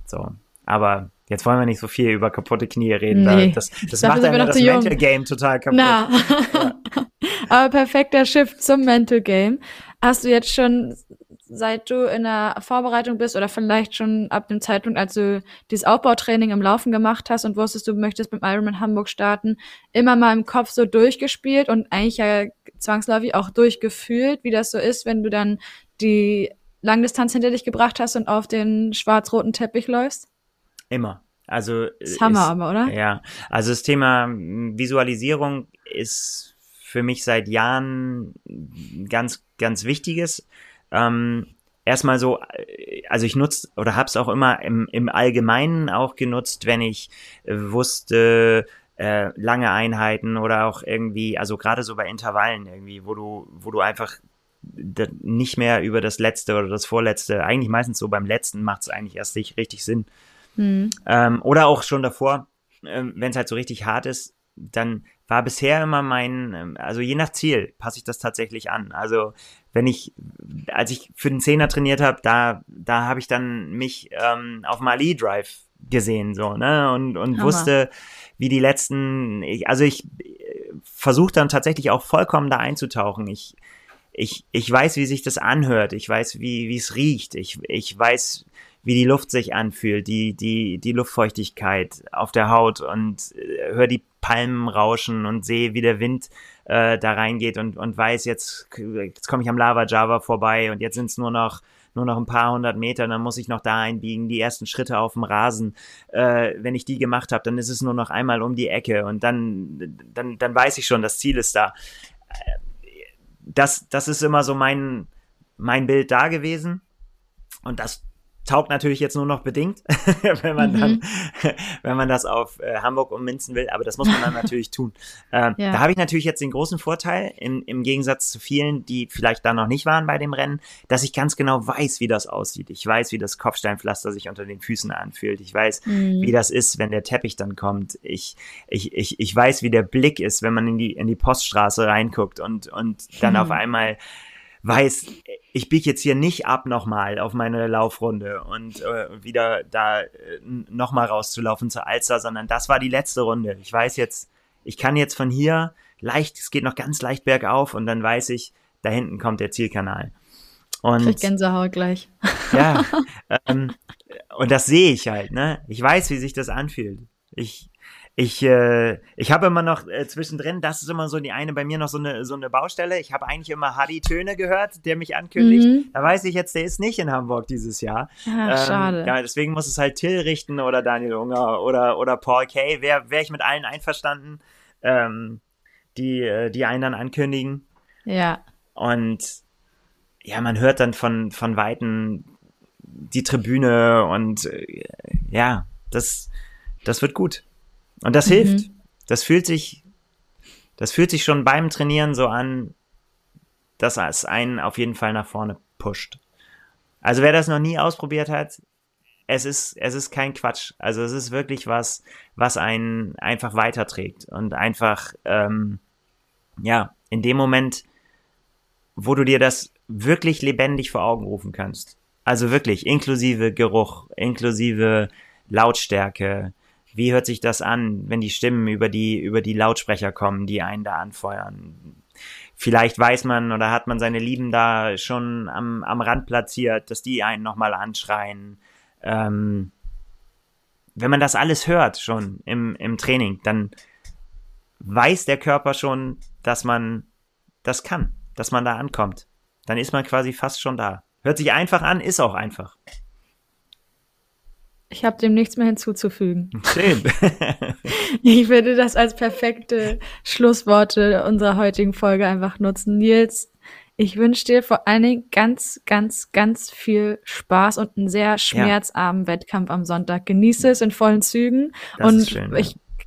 So. Aber jetzt wollen wir nicht so viel über kaputte Knie reden. Nee. Das, das macht einfach das Mental Game total kaputt. Na. Ja. Aber perfekter Shift zum Mental Game. Hast du jetzt schon seit du in der Vorbereitung bist oder vielleicht schon ab dem Zeitpunkt, als du dieses Aufbautraining im Laufen gemacht hast und wusstest, du möchtest beim Ironman Hamburg starten, immer mal im Kopf so durchgespielt und eigentlich ja zwangsläufig auch durchgefühlt, wie das so ist, wenn du dann die Langdistanz hinter dich gebracht hast und auf den schwarz-roten Teppich läufst? Immer. Also das haben wir aber, oder? Ja, also das Thema Visualisierung ist für mich seit Jahren ganz, ganz wichtiges. Ähm, erstmal so, äh, also ich nutze oder habe es auch immer im, im Allgemeinen auch genutzt, wenn ich äh, wusste, äh, lange Einheiten oder auch irgendwie, also gerade so bei Intervallen irgendwie, wo du, wo du einfach nicht mehr über das letzte oder das vorletzte, eigentlich meistens so beim letzten macht es eigentlich erst richtig Sinn. Mhm. Ähm, oder auch schon davor, äh, wenn es halt so richtig hart ist, dann war bisher immer mein, ähm, also je nach Ziel passe ich das tatsächlich an. Also wenn ich, als ich für den Zehner trainiert habe, da, da habe ich dann mich ähm, auf Mali Drive gesehen, so, ne? Und, und wusste, wie die letzten, ich, also ich versuche dann tatsächlich auch vollkommen da einzutauchen. Ich, ich, ich weiß, wie sich das anhört, ich weiß, wie, wie es riecht, ich, ich weiß, wie die Luft sich anfühlt, die, die, die Luftfeuchtigkeit auf der Haut und äh, höre die Palmen rauschen und sehe, wie der Wind äh, da reingeht und, und weiß, jetzt, jetzt komme ich am Lava Java vorbei und jetzt sind es nur noch nur noch ein paar hundert Meter, dann muss ich noch da einbiegen, die ersten Schritte auf dem Rasen. Äh, wenn ich die gemacht habe, dann ist es nur noch einmal um die Ecke und dann, dann, dann weiß ich schon, das Ziel ist da. Das, das ist immer so mein, mein Bild da gewesen. Und das, taugt natürlich jetzt nur noch bedingt, wenn man mhm. dann, wenn man das auf äh, Hamburg ummünzen will, aber das muss man dann natürlich tun. Äh, ja. Da habe ich natürlich jetzt den großen Vorteil, im, im Gegensatz zu vielen, die vielleicht da noch nicht waren bei dem Rennen, dass ich ganz genau weiß, wie das aussieht. Ich weiß, wie das Kopfsteinpflaster sich unter den Füßen anfühlt. Ich weiß, mhm. wie das ist, wenn der Teppich dann kommt. Ich, ich, ich, ich weiß, wie der Blick ist, wenn man in die, in die Poststraße reinguckt und, und dann mhm. auf einmal weiß, ich biege jetzt hier nicht ab nochmal auf meine Laufrunde und äh, wieder da äh, nochmal rauszulaufen zur Alster, sondern das war die letzte Runde. Ich weiß jetzt, ich kann jetzt von hier leicht, es geht noch ganz leicht bergauf und dann weiß ich, da hinten kommt der Zielkanal. Und Krieg Gänsehaut gleich. Ja, ähm, und das sehe ich halt, ne? Ich weiß, wie sich das anfühlt. Ich, ich, äh, ich habe immer noch äh, zwischendrin, das ist immer so die eine bei mir noch so eine, so eine Baustelle. Ich habe eigentlich immer Hadi Töne gehört, der mich ankündigt. Mhm. Da weiß ich jetzt, der ist nicht in Hamburg dieses Jahr. Ach, ähm, schade. Ja, deswegen muss es halt Till richten oder Daniel Unger oder, oder Paul Kay. Wäre wär ich mit allen einverstanden, ähm, die, äh, die einen dann ankündigen. Ja. Und ja, man hört dann von, von Weitem die Tribüne und äh, ja, das, das wird gut. Und das mhm. hilft. Das fühlt sich, das fühlt sich schon beim Trainieren so an, dass es einen auf jeden Fall nach vorne pusht. Also wer das noch nie ausprobiert hat, es ist, es ist kein Quatsch. Also es ist wirklich was, was einen einfach weiterträgt und einfach, ähm, ja, in dem Moment, wo du dir das wirklich lebendig vor Augen rufen kannst. Also wirklich, inklusive Geruch, inklusive Lautstärke. Wie hört sich das an, wenn die Stimmen über die, über die Lautsprecher kommen, die einen da anfeuern? Vielleicht weiß man oder hat man seine Lieben da schon am, am Rand platziert, dass die einen nochmal anschreien. Ähm, wenn man das alles hört schon im, im Training, dann weiß der Körper schon, dass man das kann, dass man da ankommt. Dann ist man quasi fast schon da. Hört sich einfach an, ist auch einfach. Ich habe dem nichts mehr hinzuzufügen. Schön. Ich würde das als perfekte Schlussworte unserer heutigen Folge einfach nutzen. Nils, ich wünsche dir vor allen Dingen ganz, ganz, ganz viel Spaß und einen sehr schmerzarmen Wettkampf am Sonntag. Genieße es in vollen Zügen. Das und schön, ja.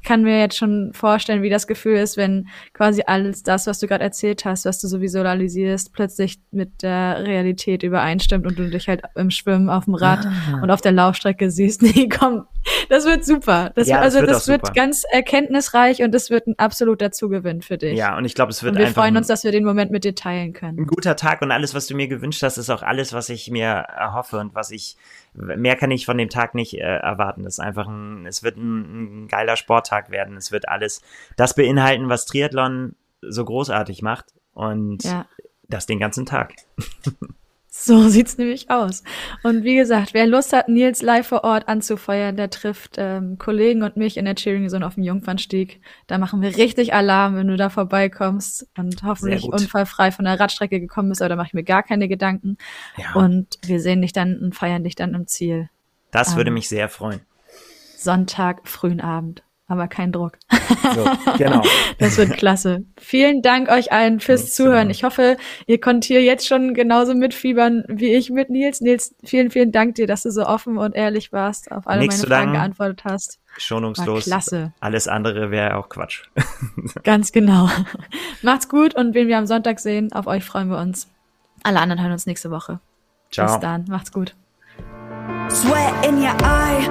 Ich kann mir jetzt schon vorstellen, wie das Gefühl ist, wenn quasi alles das, was du gerade erzählt hast, was du so visualisierst, plötzlich mit der Realität übereinstimmt und du dich halt im Schwimmen auf dem Rad Ah. und auf der Laufstrecke siehst. Nee, komm, das wird super. Das, Ja, das also wird das wird ganz erkenntnisreich und das wird ein absoluter Zugewinn für dich. Ja, und ich glaube, es wird und wir einfach freuen ein- uns, dass wir den Moment mit dir teilen können. ein guter Tag und alles, was du mir gewünscht hast, ist auch alles, was ich mir erhoffe und was ich, mehr kann ich von dem Tag nicht äh, erwarten. Das ist einfach ein, es wird ein, ein geiler Sporttag werden. Es wird alles das beinhalten, was Triathlon so großartig macht und Ja. das den ganzen Tag. So sieht's nämlich aus. Und wie gesagt, wer Lust hat, Nils live vor Ort anzufeuern, der trifft ähm, Kollegen und mich in der Cheering Zone auf dem Jungfernstieg. Da machen wir richtig Alarm, wenn du da vorbeikommst und hoffentlich unfallfrei von der Radstrecke gekommen bist, aber da mache ich mir gar keine Gedanken. Ja, Und wir sehen dich dann und feiern dich dann im Ziel. das würde ähm, mich sehr freuen. Sonntag, frühen Abend. Aber kein Druck. So, genau. Das wird klasse. Vielen Dank euch allen fürs Zuhören. danken. Ich hoffe, ihr konntet hier jetzt schon genauso mitfiebern wie ich mit Nils. Nils, vielen, vielen Dank dir, dass du so offen und ehrlich warst, auf alle Nichts meine Fragen geantwortet hast. War Schonungslos. klasse. Alles andere wäre auch Quatsch. Ganz genau. Macht's gut und wen wir am Sonntag sehen, auf euch freuen wir uns. Alle anderen hören uns nächste Woche. Bis Ciao. dann. Macht's gut. Sweat in your eye,